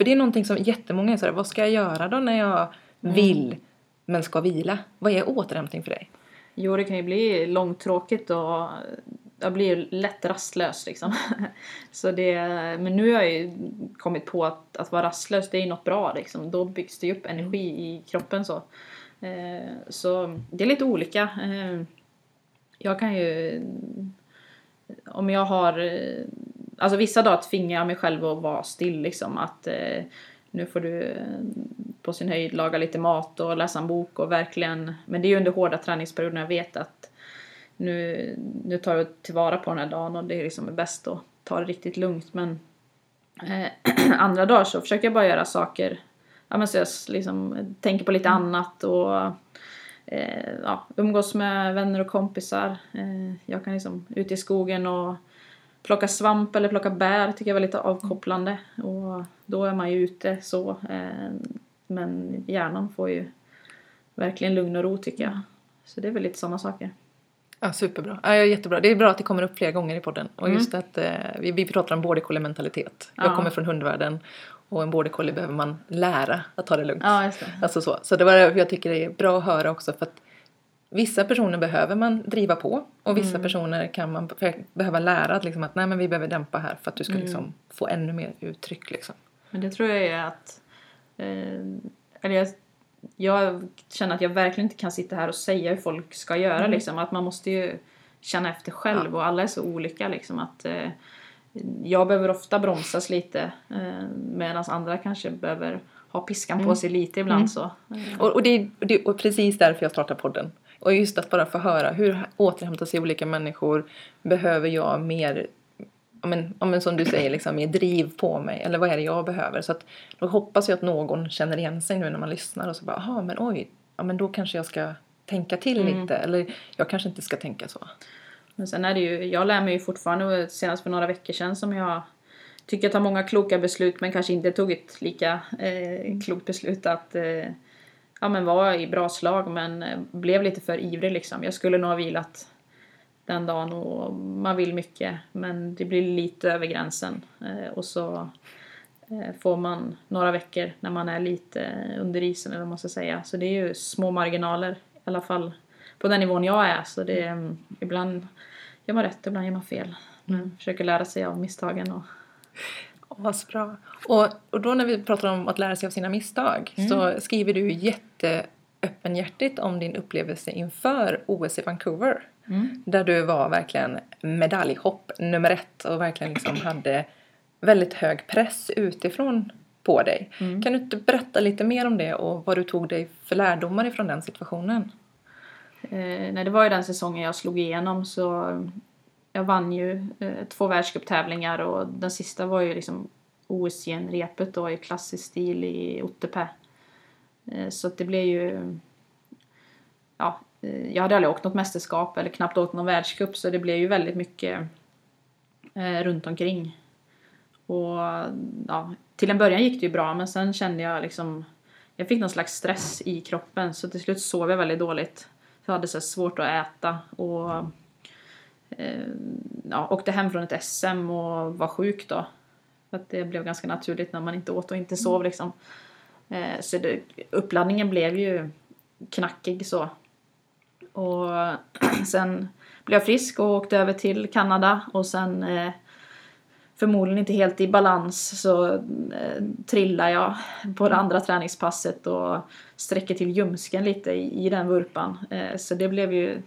För det är någonting som jättemånga är så här, vad ska jag göra då när jag vill men ska vila? Vad är återhämtning för dig? Jo, det kan ju bli långtråkigt och jag blir ju lätt rastlös liksom. *laughs* Så det, men nu har jag ju kommit på att, att vara rastlös, det är ju något bra liksom. Då byggs det ju upp energi i kroppen så. Eh, så det är lite olika. Eh, jag kan ju, om jag har, alltså vissa dagar tvingar jag mig själv att vara still liksom. Att eh, nu får du eh, på sin höjd laga lite mat och läsa en bok och verkligen, men det är ju under hårda träningsperioder jag vet att nu, nu tar du tillvara på den här dagen och det är liksom bäst att ta det riktigt lugnt men eh, *clears throat* andra dagar så försöker jag bara göra saker, ja men så jag liksom tänker på lite annat och eh, ja, umgås med vänner och kompisar. Eh, jag kan liksom ut i skogen och plocka svamp eller plocka bär tycker jag var lite avkopplande och då är man ju ute så. Eh, men hjärnan får ju verkligen lugn och ro tycker jag. Så det är väl lite sådana saker. Ja, superbra. Ja, jättebra. Det är bra att det kommer upp flera gånger i podden. Och just att eh, vi, vi pratar om border collie mentalitet. Jag Ja. kommer från hundvärlden och en border collie behöver man lära att ta det lugnt. Ja, det. Alltså så. Så det var jag tycker det är bra att höra också för att vissa personer behöver man driva på och vissa personer kan man be- behöva lära att, liksom, att nej men vi behöver dämpa här för att du ska liksom få ännu mer uttryck liksom. Men det tror jag är att... Eh, eller jag, jag känner att jag verkligen inte kan sitta här och säga hur folk ska göra liksom. Att man måste ju känna efter själv och alla är så olika liksom att... Eh, jag behöver ofta bromsas lite eh, medan andra kanske behöver ha piskan på sig lite ibland så. Eh, Och, och, det, är- det är precis därför jag startar podden. Och just att bara få höra hur återhämtar sig olika människor. Behöver jag mer, men, men som du säger, liksom, mer driv på mig? Eller vad är det jag behöver? Så att, då hoppas jag att någon känner igen sig nu när man lyssnar och så bara, aha men oj, ja men då kanske jag ska tänka till lite. Eller jag kanske inte ska tänka så. Men sen är det ju, jag lär mig ju fortfarande, senast för några veckor sedan som jag tycker jag tar många kloka beslut men kanske inte tog ett lika eh, klokt beslut att eh, ja men vara i bra slag men eh, blev lite för ivrig liksom. Jag skulle nog ha vilat den dagen och man vill mycket men det blir lite över gränsen eh, och så eh, får man några veckor när man är lite under isen eller vad man ska säga. Så det är ju små marginaler i alla fall på den nivån jag är så det är mm, ibland gör man rätt ibland gör man fel. Men försöker lära sig av misstagen och Asbra. Och, och då när vi pratar om att lära sig av sina misstag så skriver du jätteöppenhjärtigt om din upplevelse inför OS i Vancouver. Där du var verkligen medaljhopp nummer ett och verkligen liksom hade väldigt hög press utifrån på dig. Kan du inte berätta lite mer om det och vad du tog dig för lärdomar ifrån den situationen? Eh, nej, det var ju den säsongen jag slog igenom så jag vann ju eh, två världscuptävlingar och den sista var ju liksom OS-genrepet då i klassisk stil i Ottepe. Eh, så det blev ju... Ja, eh, jag hade aldrig åkt något mästerskap eller knappt åkt någon världscup så det blev ju väldigt mycket eh, runt omkring. Och ja, till en början gick det ju bra men sen kände jag liksom jag fick någon slags stress i kroppen så till slut sov jag väldigt dåligt. Jag hade så svårt att äta och ja, åkte hem från ett SM och var sjuk då. För att det blev ganska naturligt när man inte åt och inte sov liksom. Eh, så det, uppladdningen blev ju knackig så. Och *clears throat* sen blev jag frisk och åkte över till Kanada och sen eh, förmodligen inte helt i balans så eh, trillar jag på det andra träningspasset och sträcker till ljumsken lite i, i den vurpan. Eh, så det blev ju,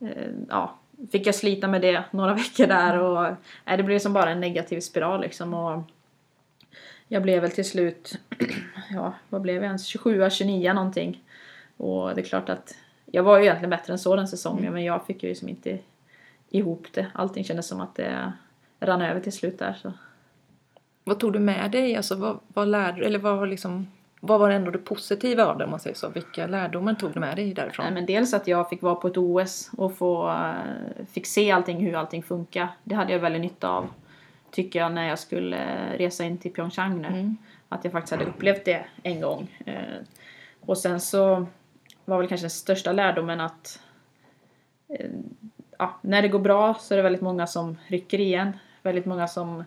eh, ja, fick jag slita med det några *laughs* veckor där och eh, det blev som bara en negativ spiral liksom. Och jag blev väl till slut, *clears throat* ja vad blev jag ens, 27 29 någonting. Och det är klart att jag var ju egentligen bättre än så den säsongen mm. men jag fick ju liksom inte ihop det. Allting kändes som att det rann över till slut där. Så. Vad tog du med dig? Alltså, vad, vad lärde eller vad var liksom vad var ändå det positiva av det om man säger så? Vilka lärdomar tog du med dig därifrån? Nej, men dels att jag fick vara på ett OS och få, uh, fick se allting, hur allting funkar. Det hade jag väldigt nytta av. Tycker jag när jag skulle resa in till Pyeongchang nu. Mm. Att jag faktiskt hade upplevt det en gång. Uh, och sen så var väl kanske den största lärdomen att uh, ja, när det går bra så är det väldigt många som rycker igen väldigt många som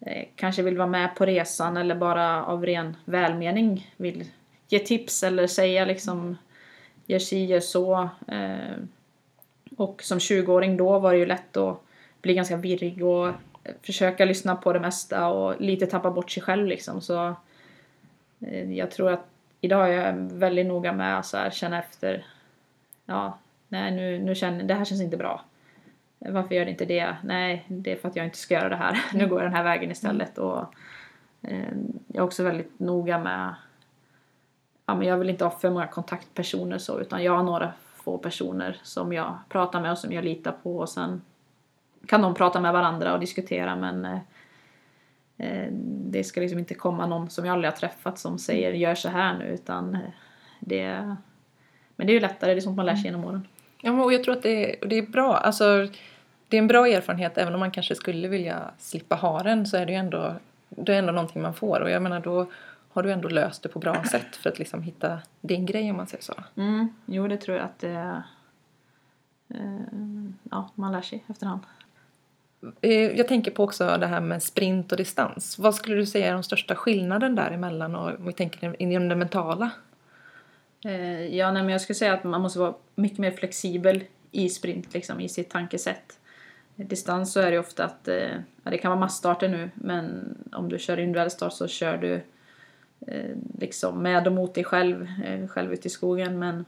eh, kanske vill vara med på resan eller bara av ren välmening vill ge tips eller säga liksom gör si, gör så. Eh, och som 20-åring då var det ju lätt att bli ganska virrig och försöka lyssna på det mesta och lite tappa bort sig själv liksom. Så eh, jag tror att idag är jag väldigt noga med att känna efter. Ja, nej nu, nu känner det här känns inte bra. Varför gör det inte det? Nej, det är för att jag inte ska göra det här. Nu mm. går jag den här vägen istället. Och, eh, jag är också väldigt noga med... Ja, men jag vill inte ha för många kontaktpersoner så, utan jag har några få personer som jag pratar med och som jag litar på. Och sen kan de prata med varandra och diskutera men eh, eh det ska liksom inte komma någon som jag aldrig har träffat som säger gör så här nu utan eh, det... Men det är ju lättare, det är sånt man lär sig genom åren. Ja, och jag tror att det är, det är bra. Alltså, det är en bra erfarenhet även om man kanske skulle vilja slippa ha den så är det ju ändå, det är ändå någonting man får och jag menar då har du ändå löst det på bra sätt för att liksom hitta din grej om man säger så. Mm, jo det tror jag att det eh, ja, man lär sig efterhand. Eh, jag tänker på också det här med sprint och distans. Vad skulle du säga är den största skillnaden däremellan och om vi tänker inom det mentala? Eh, ja, nej, men jag skulle säga att man måste vara mycket mer flexibel i sprint, liksom, i sitt tankesätt. Distans så är det ofta att, eh, ja, det kan vara massstarter nu, men om du kör individuell start så kör du liksom med och mot dig själv, själv ute i skogen. Men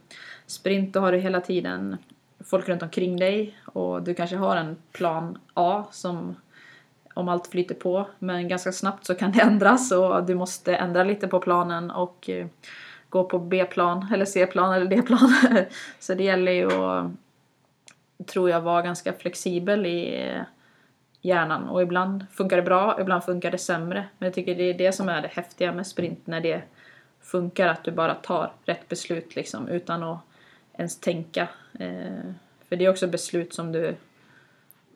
sprint, då har du hela tiden folk runt omkring dig och du kanske har en plan A som om allt flyter på, men ganska snabbt så kan det *laughs* ändras och du måste ändra lite på planen och eh, gå på B-plan eller C-plan eller D-plan. *laughs* så det gäller ju att, tror jag, vara ganska flexibel i eh, hjärnan. Och ibland funkar det bra, ibland funkar det sämre. Men jag tycker det är det som är det häftiga med sprint när det funkar, att du bara tar rätt beslut liksom utan att ens tänka. Eh, för det är också beslut som du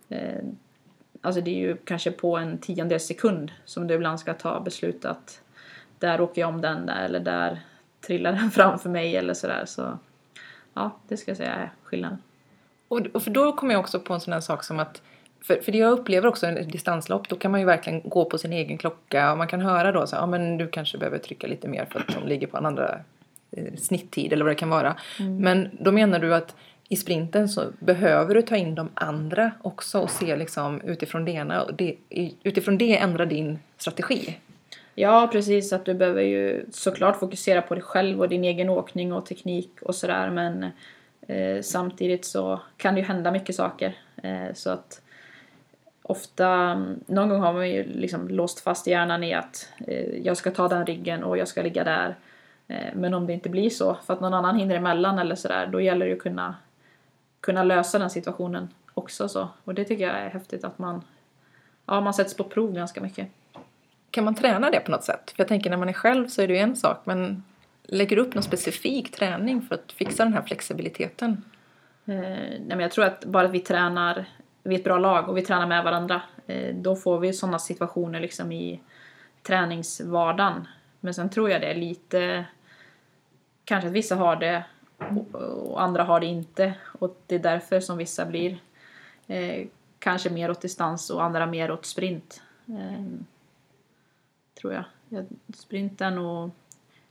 eh, Alltså det är ju kanske på en tiondels sekund som du ibland ska ta beslut att där åker jag om den där eller där trillar den *laughs* framför mig eller sådär. Så ja, det ska jag säga är skillnaden. Och, och för då kommer jag också på en sån här sak som att för, för det jag upplever också i distanslopp, då kan man ju verkligen gå på sin egen klocka och man kan höra då så ja men du kanske behöver trycka lite mer för att de ligger på en andra snitttid eller vad det kan vara. Mm. Men då menar du att i sprinten så behöver du ta in de andra också och se liksom utifrån det ena och det, utifrån det ändra din strategi. Ja, precis. Att du behöver ju såklart fokusera på dig själv och din egen åkning och teknik och sådär. Men eh, samtidigt så kan det ju hända mycket saker. Eh, så att ofta, någon gång har man ju liksom låst fast hjärnan i att eh, jag ska ta den riggen och jag ska ligga där. Eh, men om det inte blir så, för att någon annan hinner emellan eller sådär, då gäller det ju att kunna, kunna lösa den situationen också. Så. Och det tycker jag är häftigt att man, ja, man sätts på prov ganska mycket. Kan man träna det på något sätt? För jag tänker när man är själv så är det ju en sak, men lägger du upp någon specifik träning för att fixa den här flexibiliteten? Eh, nej men jag tror att bara att vi tränar, vi är ett bra lag och vi tränar med varandra, eh, då får vi sådana situationer liksom i träningsvardagen. Men sen tror jag det är lite, kanske att vissa har det och, andra har det inte. Och det är därför som vissa blir eh, kanske mer åt distans och andra mer åt sprint. Eh, tror jag. jag. Sprint är nog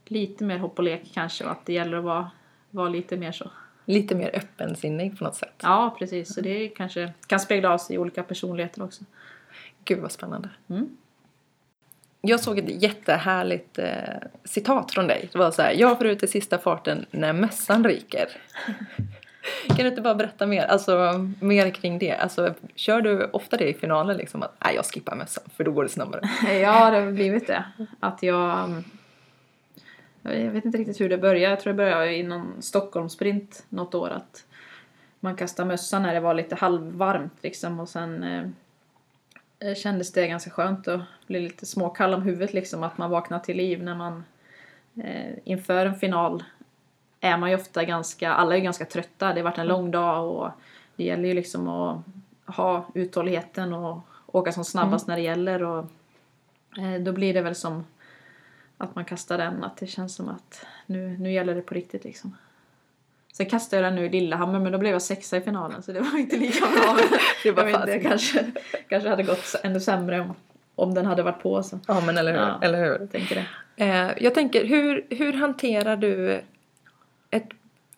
lite mer hopp och lek kanske och att det gäller att vara, vara lite mer så. Lite mer öppensinnig på något sätt. Ja, precis. Så det kanske kan spegla av sig i olika personligheter också. Gud vad spännande. Mm. Jag såg ett jättehärligt eh, citat från dig. Det var så här, jag får ut i sista farten när mössan ryker. *laughs* kan du inte bara berätta mer, alltså mer kring det? Alltså kör du ofta det i finalen liksom att nej jag skippar mössan för då går det snabbare? *laughs* ja, det har blivit det. Att jag jag vet inte riktigt hur det började. Jag tror det började i någon Stockholmssprint något år. Att man kastade mössan när det var lite halvvarmt liksom och sen eh, kändes det ganska skönt att bli lite småkall om huvudet liksom. Att man vaknar till liv när man eh, inför en final är man ju ofta ganska, alla är ganska trötta. Det har varit en lång dag och det gäller ju liksom att ha uthålligheten och åka som snabbast mm. när det gäller och eh, då blir det väl som att man kastar den, att det känns som att nu, nu gäller det på riktigt liksom. Sen kastade jag den nu i Lillehammer men då blev jag sexa i finalen så det var inte lika bra. *laughs* *laughs* det var jag vet inte, kanske, kanske hade gått ännu sämre om, om den hade varit på. Så. Ja men eller hur. Ja, eller hur? Jag tänker, det. Eh, jag tänker hur, hur hanterar du ett,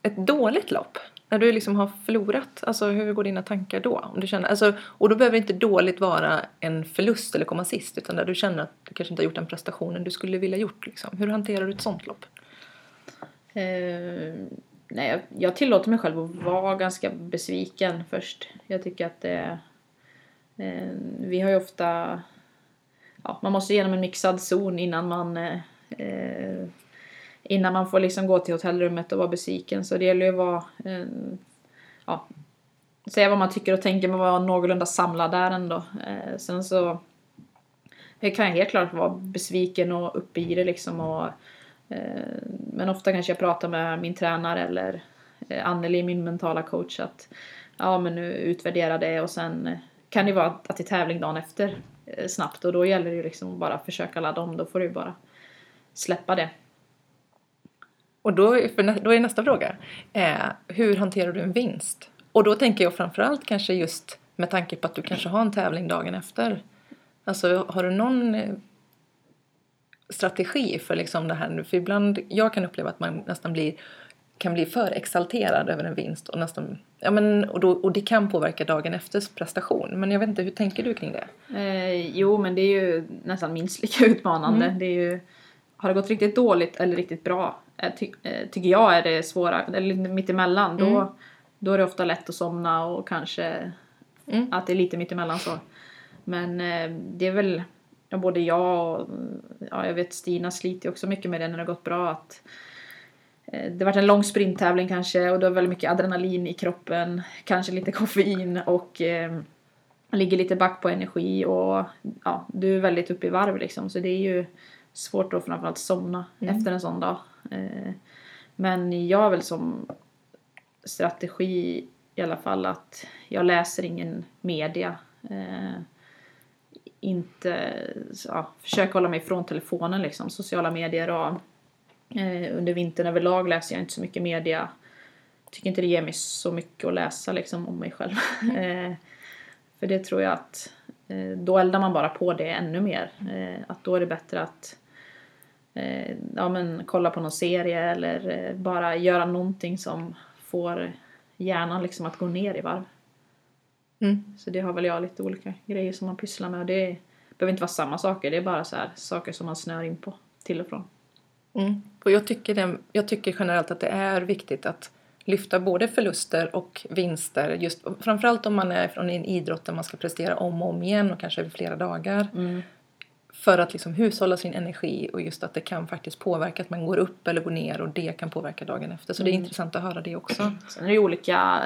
ett dåligt lopp? När du liksom har förlorat, alltså hur går dina tankar då? Om du känner, alltså, och då behöver inte dåligt vara en förlust eller komma sist utan där du känner att du kanske inte har gjort den prestationen du skulle vilja gjort. Liksom. Hur hanterar du ett sånt lopp? Eh, nej, jag, jag tillåter mig själv att vara ganska besviken först. Jag tycker att det eh, Vi har ju ofta ja, Man måste igenom en mixad zon innan man eh, innan man får liksom gå till hotellrummet och vara besviken. Så det gäller ju att vara, eh, ja, säga vad man tycker och tänker men vara någorlunda samlad där ändå. Eh, sen så kan jag helt klart vara besviken och uppe i det liksom. Och, Eh, men ofta kanske jag pratar med min tränare eller eh, Anneli, min mentala coach, att ja men nu utvärdera det och sen kan det vara att det är tävling dagen efter eh, snabbt och då gäller det ju liksom att bara försöka ladda om. Då får du ju bara släppa det. Och då, för, då är nästa fråga, eh, hur hanterar du en vinst? Och då tänker jag framförallt kanske just med tanke på att du kanske har en tävling dagen efter. Alltså har du någon strategi för liksom det här nu? För ibland, jag kan uppleva att man nästan blir kan bli för exalterad över en vinst och nästan, ja men och, då, och det kan påverka dagen efters prestation. Men jag vet inte, hur tänker du kring det? Eh, jo men det är ju nästan minst lika *laughs* utmanande. Mm. Det är ju, har det gått riktigt dåligt eller riktigt bra ty eh, tycker jag är det svåra, eller mittemellan. Mm. Då, då är det ofta lätt att somna och kanske mm. att det är lite mittemellan så. Men eh, det är väl, ja, både jag och ja, jag vet Stina sliter också mycket med det när det har gått bra. Att, eh, det har varit en lång sprinttävling kanske och du har väldigt mycket adrenalin i kroppen, kanske lite koffein och eh, ligger lite back på energi och ja, du är väldigt uppe i varv liksom. Så det är ju svårt att framförallt somna mm. efter en sån dag. Eh, men jag har väl som strategi i alla fall att jag läser ingen media. Eh, inte, ja, försöker hålla mig ifrån telefonen liksom, sociala medier och eh, under vintern överlag läser jag inte så mycket media. Tycker inte det ger mig så mycket att läsa liksom om mig själv. Mm. *laughs* för det tror jag att då eldar man bara på det ännu mer. att då är det bättre att eh, ja, men, kolla på någon serie eller eh, bara göra någonting som får hjärnan liksom att gå ner i varv. Mm. Så det har väl jag lite olika grejer som man pysslar med och det behöver inte vara samma saker, det är bara så här, saker som man snör in på till och från. Mm. Och jag, tycker det, jag tycker generellt att det är viktigt att lyfta både förluster och vinster. Just, framförallt om man är från en idrott där man ska prestera om och om igen och kanske över flera dagar. Mm. för att liksom hushålla sin energi och just att det kan faktiskt påverka att man går upp eller går ner och det kan påverka dagen efter. Så det är Mm. intressant att höra det också. Sen är det olika,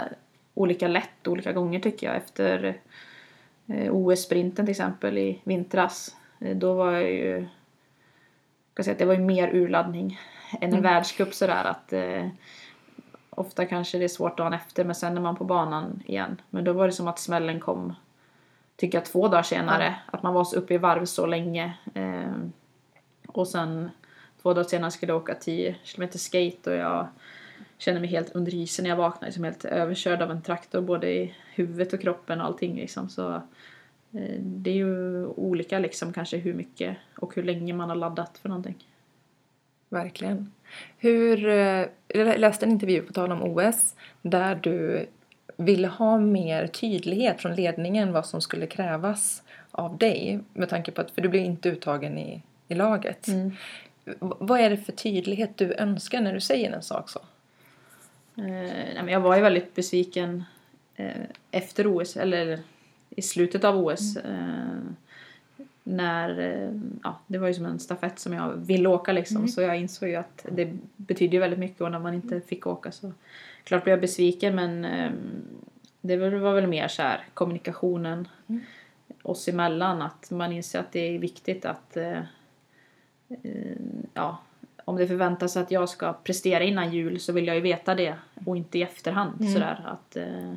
olika lätt olika gånger tycker jag. Efter eh, OS-sprinten till exempel i vintras. Eh, då var jag ju... Jag säga att det var ju mer urladdning än en Mm. världscup sådär att... Eh, ofta kanske det är svårt dagen efter men sen är man på banan igen. Men då var det som att smällen kom, tycker jag, två dagar senare. Att man var så uppe i varv så länge. Eh, och sen två dagar senare skulle jag åka 10 km skate och jag kände mig helt under isen när jag vaknade. Liksom helt överkörd av en traktor både i huvudet och kroppen och allting liksom. Så eh, det är ju olika liksom kanske hur mycket och hur länge man har laddat för någonting. Verkligen. Hur, eh, jag läste en intervju på tal om OS där du ville ha mer tydlighet från ledningen vad som skulle krävas av dig med tanke på att, för du blev inte uttagen i, i laget. V- Vad är det för tydlighet du önskar när du säger en sak så? Eh, jag var ju väldigt besviken eh, efter OS, eller i slutet av OS. Eh, när, eh, ja, det var ju som en stafett som jag ville åka liksom. Så jag insåg ju att det betyder väldigt mycket och när man inte fick åka så klart blev jag besviken men det var väl mer så här kommunikationen oss emellan att man inser att det är viktigt att ja, om det förväntas att jag ska prestera innan jul så vill jag ju veta det och inte i efterhand sådär att eh,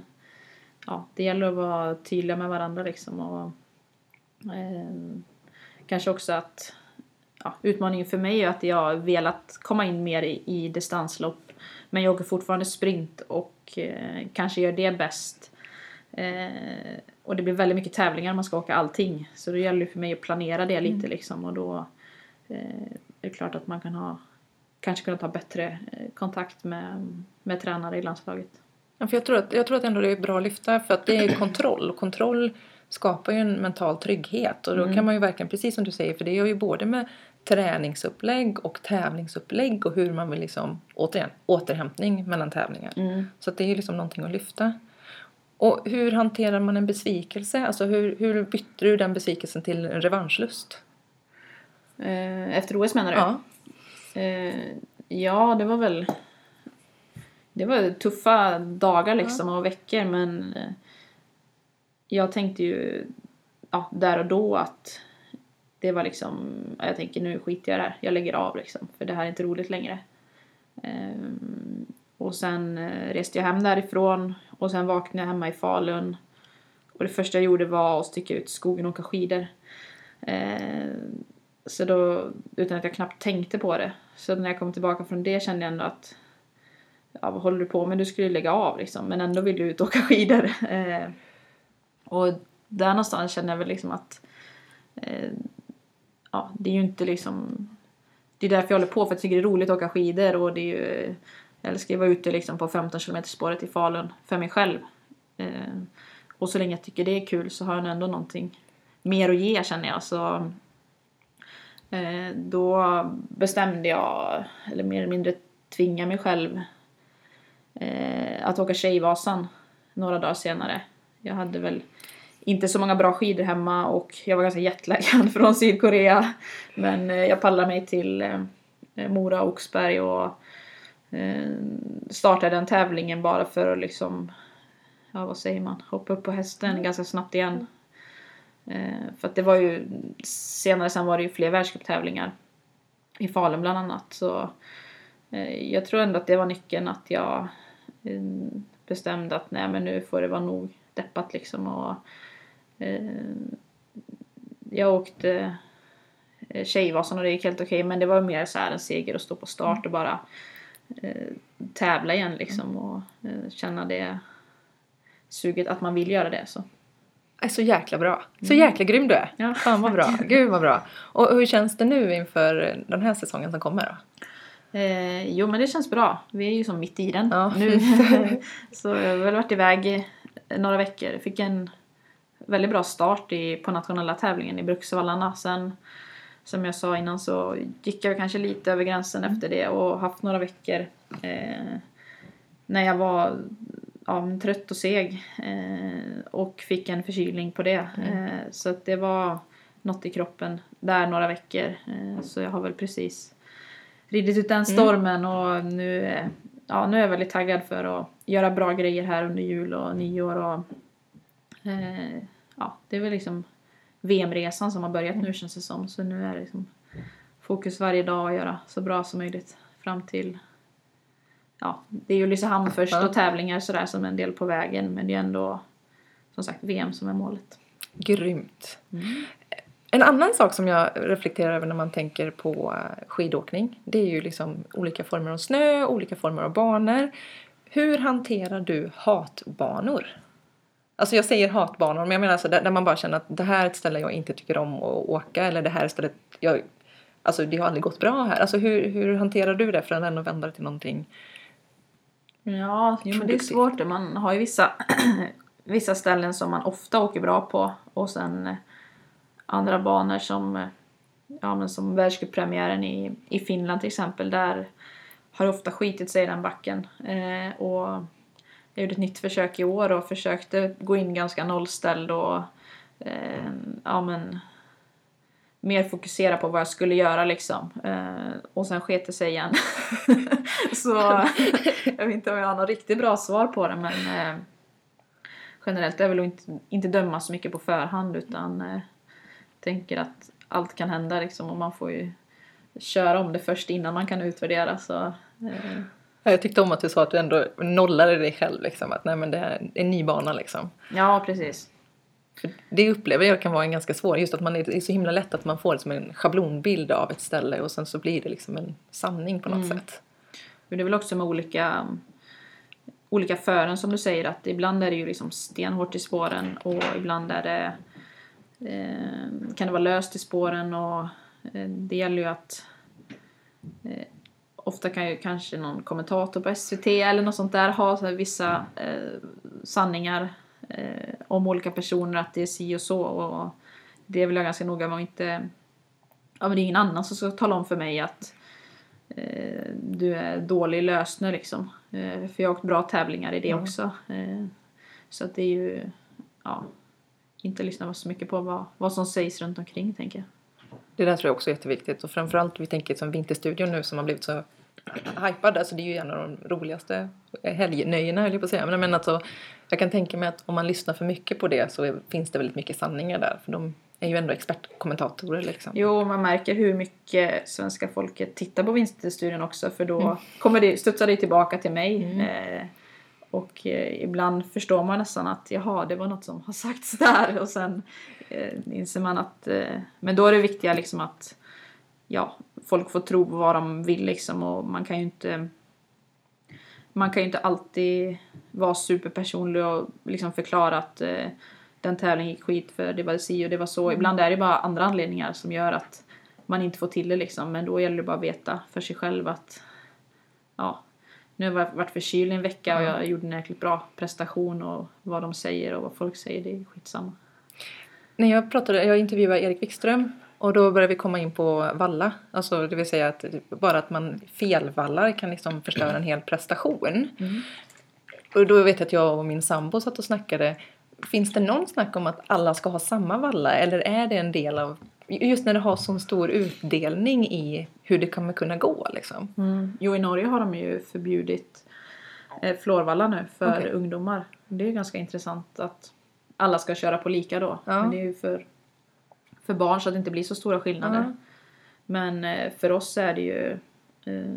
ja, det gäller att vara tydliga med varandra liksom och eh, kanske också att ja, utmaningen för mig är att jag har velat komma in mer i, i distanslopp men jag åker fortfarande sprint och eh, kanske gör det bäst eh, och det blir väldigt mycket tävlingar man ska åka allting. Så det gäller ju för mig att planera det lite liksom och då eh, är det klart att man kan ha kanske kunna ta bättre eh, kontakt med, med tränare i landslaget. Ja, för jag, tror att, jag tror att ändå det är bra att lyfta för att det är kontroll och kontroll skapar ju en mental trygghet och då kan man ju verkligen, precis som du säger, för det gör ju både med träningsupplägg och tävlingsupplägg och hur man vill liksom, återigen, återhämtning mellan tävlingar. Så att det är ju liksom någonting att lyfta. Och hur hanterar man en besvikelse? Alltså hur, hur bytte du den besvikelsen till en revanschlust? Eh, efter OS menar du? Ja. Eh, ja, det var väl... Det var tuffa dagar liksom och veckor men eh, jag tänkte ju ja, där och då att det var liksom, ja, jag tänker nu skiter jag i det här, jag lägger av liksom för det här är inte roligt längre. Och sen reste jag hem därifrån och sen vaknade jag hemma i Falun och det första jag gjorde var att sticka ut i skogen och åka skidor så då, utan att jag knappt tänkte på det. Så när jag kom tillbaka från det kände jag ändå att ja, vad håller du på med? Du skulle ju lägga av liksom. Men ändå vill du ut och åka skidor. *laughs* Eh, och där någonstans känner jag väl liksom att eh, ja, det är ju inte liksom det är därför jag håller på för jag tycker det är roligt att åka skidor och det är ju jag älskar att vara ute liksom på 15 km spåret i Falun för mig själv. Eh, och så länge jag tycker det är kul så har jag ändå någonting mer att ge känner jag. Så då bestämde jag, eller mer eller mindre tvinga mig själv eh, att åka Tjejvasan några dagar senare. Jag hade väl inte så många bra skidor hemma och jag var ganska jetlaggad *laughs* från Sydkorea. Men eh, jag pallade mig till eh, Mora och Oxberg och eh, startade den tävlingen bara för att liksom, ja vad säger man, hoppa upp på hästen ganska snabbt igen. Eh, för att det var ju, senare sen var det ju fler världscuptävlingar. I Falun bland annat. Så eh, jag tror ändå att det var nyckeln att jag eh, bestämde att nej men nu får det vara nog deppat liksom. Och, eh, jag åkte eh, Tjejvasan och det gick helt okej men det var mer så här en seger att stå på start och bara eh, tävla igen liksom och eh, känna det suget att man vill göra det så är så jäkla bra. Så jäkla grym du är. Ja. Fan vad bra. *laughs* Gud vad bra. Och hur känns det nu inför den här säsongen som kommer då? Eh, jo men det känns bra. Vi är ju som mitt i den Ja. nu. *laughs* *laughs* så jag har väl varit iväg några veckor. Fick en väldigt bra start i, på nationella tävlingen i Bruksvallarna. Sen som jag sa innan så gick jag kanske lite över gränsen efter det och haft några veckor eh, när jag var ja, trött och seg eh, och fick en förkylning på det. Eh, så att det var något i kroppen där några veckor. Eh, så jag har väl precis ridit ut den stormen och nu, ja, nu är jag väldigt taggad för att göra bra grejer här under jul och nyår och eh, ja, det är väl liksom VM-resan som har börjat nu känns det som. Så nu är det liksom fokus varje dag att göra så bra som möjligt fram till ja, det är ju Ulricehamn först och tävlingar sådär som en del på vägen men det är ändå som sagt VM som är målet. Grymt. En annan sak som jag reflekterar över när man tänker på eh, skidåkning det är ju liksom olika former av snö, olika former av banor. Hur hanterar du hatbanor? Alltså jag säger hatbanor men jag menar alltså där, där man bara känner att det här är ett ställe jag inte tycker om att åka eller det här är stället jag Alltså det har aldrig gått bra här. Alltså hur, hur hanterar du det för att ändå vända det till någonting? Ja, jo, men det är svårt. Man har ju vissa, *clears throat* vissa ställen som man ofta åker bra på och sen eh, andra banor som, eh, ja, men som världscuppremiären i, i Finland till exempel. Där har ofta skitit sig i den backen. Eh, och jag gjorde ett nytt försök i år och försökte gå in ganska nollställd och eh, ja, men, mer fokusera på vad jag skulle göra liksom. Eh, och sen sket det sig igen. *laughs* så jag vet inte om jag har något riktigt bra svar på det men eh, generellt är väl att inte, inte döma så mycket på förhand utan eh, tänker att allt kan hända liksom och man får ju köra om det först innan man kan utvärdera så eh, Ja, Jag tyckte om att du sa att du ändå nollade dig själv liksom. Att nej men det här är en ny bana liksom. ja precis. För det upplever jag kan vara en ganska svår, just att man är, det är så himla lätt att man får liksom en schablonbild av ett ställe och sen så blir det liksom en sanning på något sätt. Men det är väl också med olika, olika fören som du säger att ibland är det ju liksom stenhårt i spåren och ibland är det eh, kan det vara löst i spåren och eh, det gäller ju att eh, ofta kan ju kanske någon kommentator på SVT eller något sånt där ha så vissa eh, sanningar eh, om olika personer att det är si och så och det är väl jag ganska noga med att inte ja men det är ingen annan som ska tala om för mig att eh, du är dålig lösner liksom. Eh, för jag har åkt bra tävlingar i det också. Eh, så att det är ju, ja, inte lyssna så mycket på vad, vad som sägs runt omkring tänker jag. Det där tror jag också är jätteviktigt och framförallt vi tänker som Vinterstudion nu som har blivit så hypad. Alltså det är ju en av de roligaste helgnöjena höll jag på att säga. Men menar alltså, jag kan tänka mig att om man lyssnar för mycket på det så är, finns det väldigt mycket sanningar där. För de är ju ändå expertkommentatorer liksom. Jo, man märker hur mycket svenska folket tittar på Vinterstudion också för då kommer det, studsar det tillbaka till mig. Eh, och eh, ibland förstår man nästan att jaha, det var något som har sagts där och sen eh, inser man att eh, men då är det viktiga liksom att ja, folk får tro på vad de vill liksom och man kan ju inte man kan ju inte alltid vara superpersonlig och liksom förklara att eh, den tävlingen gick skit för det var si och det var så. Ibland är det bara andra anledningar som gör att man inte får till det liksom. Men då gäller det bara att veta för sig själv att ja, nu har jag varit förkyld en vecka och jag gjorde en jäkligt bra prestation och vad de säger och vad folk säger, det är skitsamma. När jag pratade, jag intervjuade Erik Wikström och då började vi komma in på valla. Alltså det vill säga att bara att man felvallar kan liksom förstöra en hel prestation. Och då vet jag att jag och min sambo satt och snackade. Finns det någon snack om att alla ska ha samma valla eller är det en del av Just när det har sån stor utdelning i hur det kommer kunna gå liksom. Jo, i Norge har de ju förbjudit eh, florvalla nu för Okej. ungdomar. Det är ju ganska intressant att alla ska köra på lika då. Ja. Men det är ju för, för barn så att det inte blir så stora skillnader. Ja. Men eh, för oss är det ju... Eh,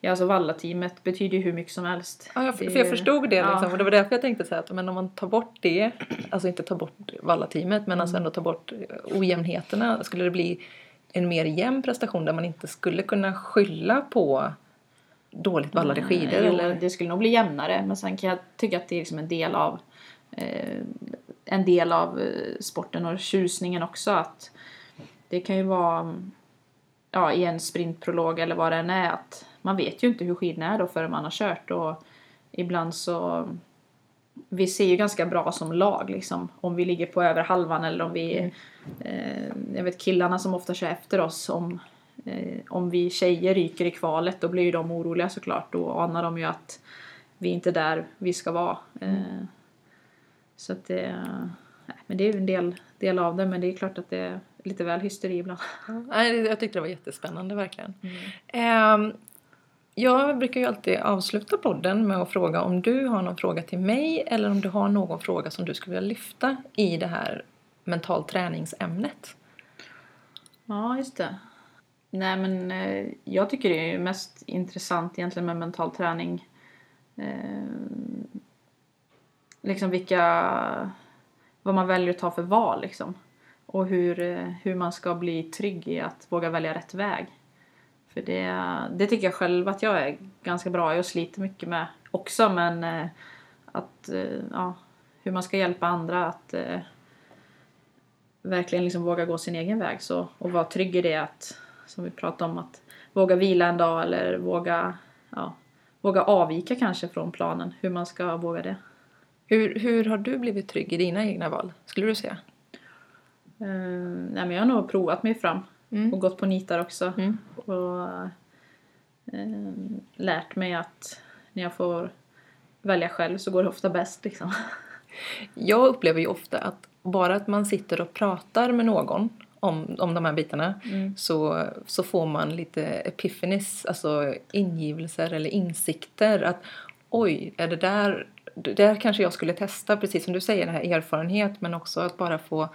ja, alltså vallateamet betyder ju hur mycket som helst. Ja, jag, Det för jag förstod det ja. liksom, och det var därför jag tänkte så här att men om man tar bort det, alltså inte tar bort vallateamet men alltså ändå tar bort ojämnheterna, skulle det bli en mer jämn prestation där man inte skulle kunna skylla på dåligt vallade skidor Eh, jo, eller? Det skulle nog bli jämnare men sen kan jag tycka att det är liksom en del av eh, en del av eh, sporten och tjusningen också att det kan ju vara mm, ja, i en sprintprolog eller vad det än är att man vet ju inte hur skidorna är då förrän man har kört och ibland så vi ser ju ganska bra som lag liksom. Om vi ligger på över halvan eller om vi eh, jag vet killarna som ofta kör efter oss om eh, om vi tjejer ryker i kvalet då blir ju de oroliga såklart då anar de ju att vi inte är där vi ska vara eh, så att det nej, men det är ju en del, del av det men det är klart att det är lite väl hysteri ibland. Jag tyckte det var jättespännande verkligen. Ehm, jag brukar ju alltid avsluta podden med att fråga om du har någon fråga till mig eller om du har någon fråga som du skulle vilja lyfta i det här mental träningsämnet. Ja, just det. Nej, men eh, jag tycker det är mest intressant egentligen med mental träning. Liksom vilka... Vad man väljer att ta för val liksom. Och hur, hur man ska bli trygg i att våga välja rätt väg. För det, det tycker jag själv att jag är ganska bra i och sliter mycket med också. Men eh, att, eh, ja, hur man ska hjälpa andra att eh, verkligen liksom våga gå sin egen väg så, och vara trygg i det att, som vi pratade om, att våga vila en dag eller våga, ja, våga avvika kanske från planen, hur man ska våga det. Hur, hur har du blivit trygg i dina egna val, skulle du säga? Eh, nej, men jag har nog provat mig fram Mm. och gått på nitar också. Mm. Och eh, lärt mig att när jag får välja själv så går det ofta bäst liksom. Jag upplever ju ofta att bara att man sitter och pratar med någon om, om de här bitarna Mm. så, så får man lite epiphanies, alltså ingivelser eller insikter att oj, är det där, där kanske jag skulle testa, precis som du säger, den här erfarenhet men också att bara få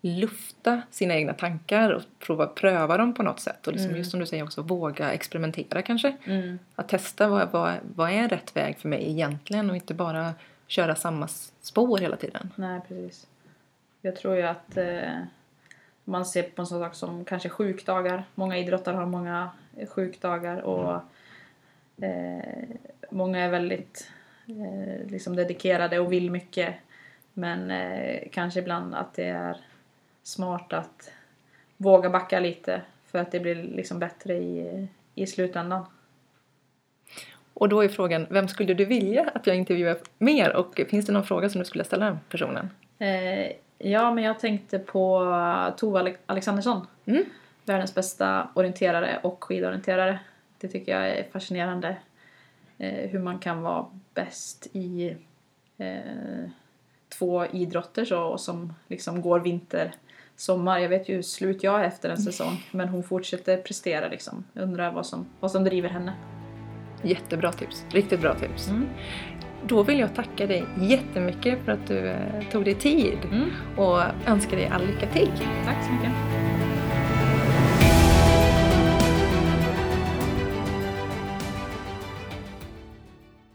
lufta sina egna tankar och prova pröva dem på något sätt och liksom, Mm. just som du säger också våga experimentera kanske. Mm. Att testa vad, vad, vad är rätt väg för mig egentligen och inte bara köra samma spår hela tiden. Nej, precis. Jag tror ju att eh, man ser på en sån sak som kanske sjukdagar. Många idrottare har många sjukdagar och eh, många är väldigt eh, liksom dedikerade och vill mycket. Men eh, kanske ibland att det är smart att våga backa lite för att det blir liksom bättre i, i slutändan. Och då är frågan, vem skulle du vilja att jag intervjuar mer? Och finns det någon fråga som du skulle ställa den personen? Eh, ja, men jag tänkte på Tove Ale- Alexandersson. Mm. Världens bästa orienterare och skidorienterare. Det tycker jag är fascinerande. Eh, hur man kan vara bäst i eh, två idrotter så, som liksom går vinter, sommar. Jag vet ju hur slut jag är efter en säsong. Men hon fortsätter prestera liksom. Jag undrar vad som, vad som driver henne. Jättebra tips, riktigt bra tips. Mm. Då vill jag tacka dig jättemycket för att du eh, tog dig tid Mm. och önskar dig all lycka till. Tack så mycket.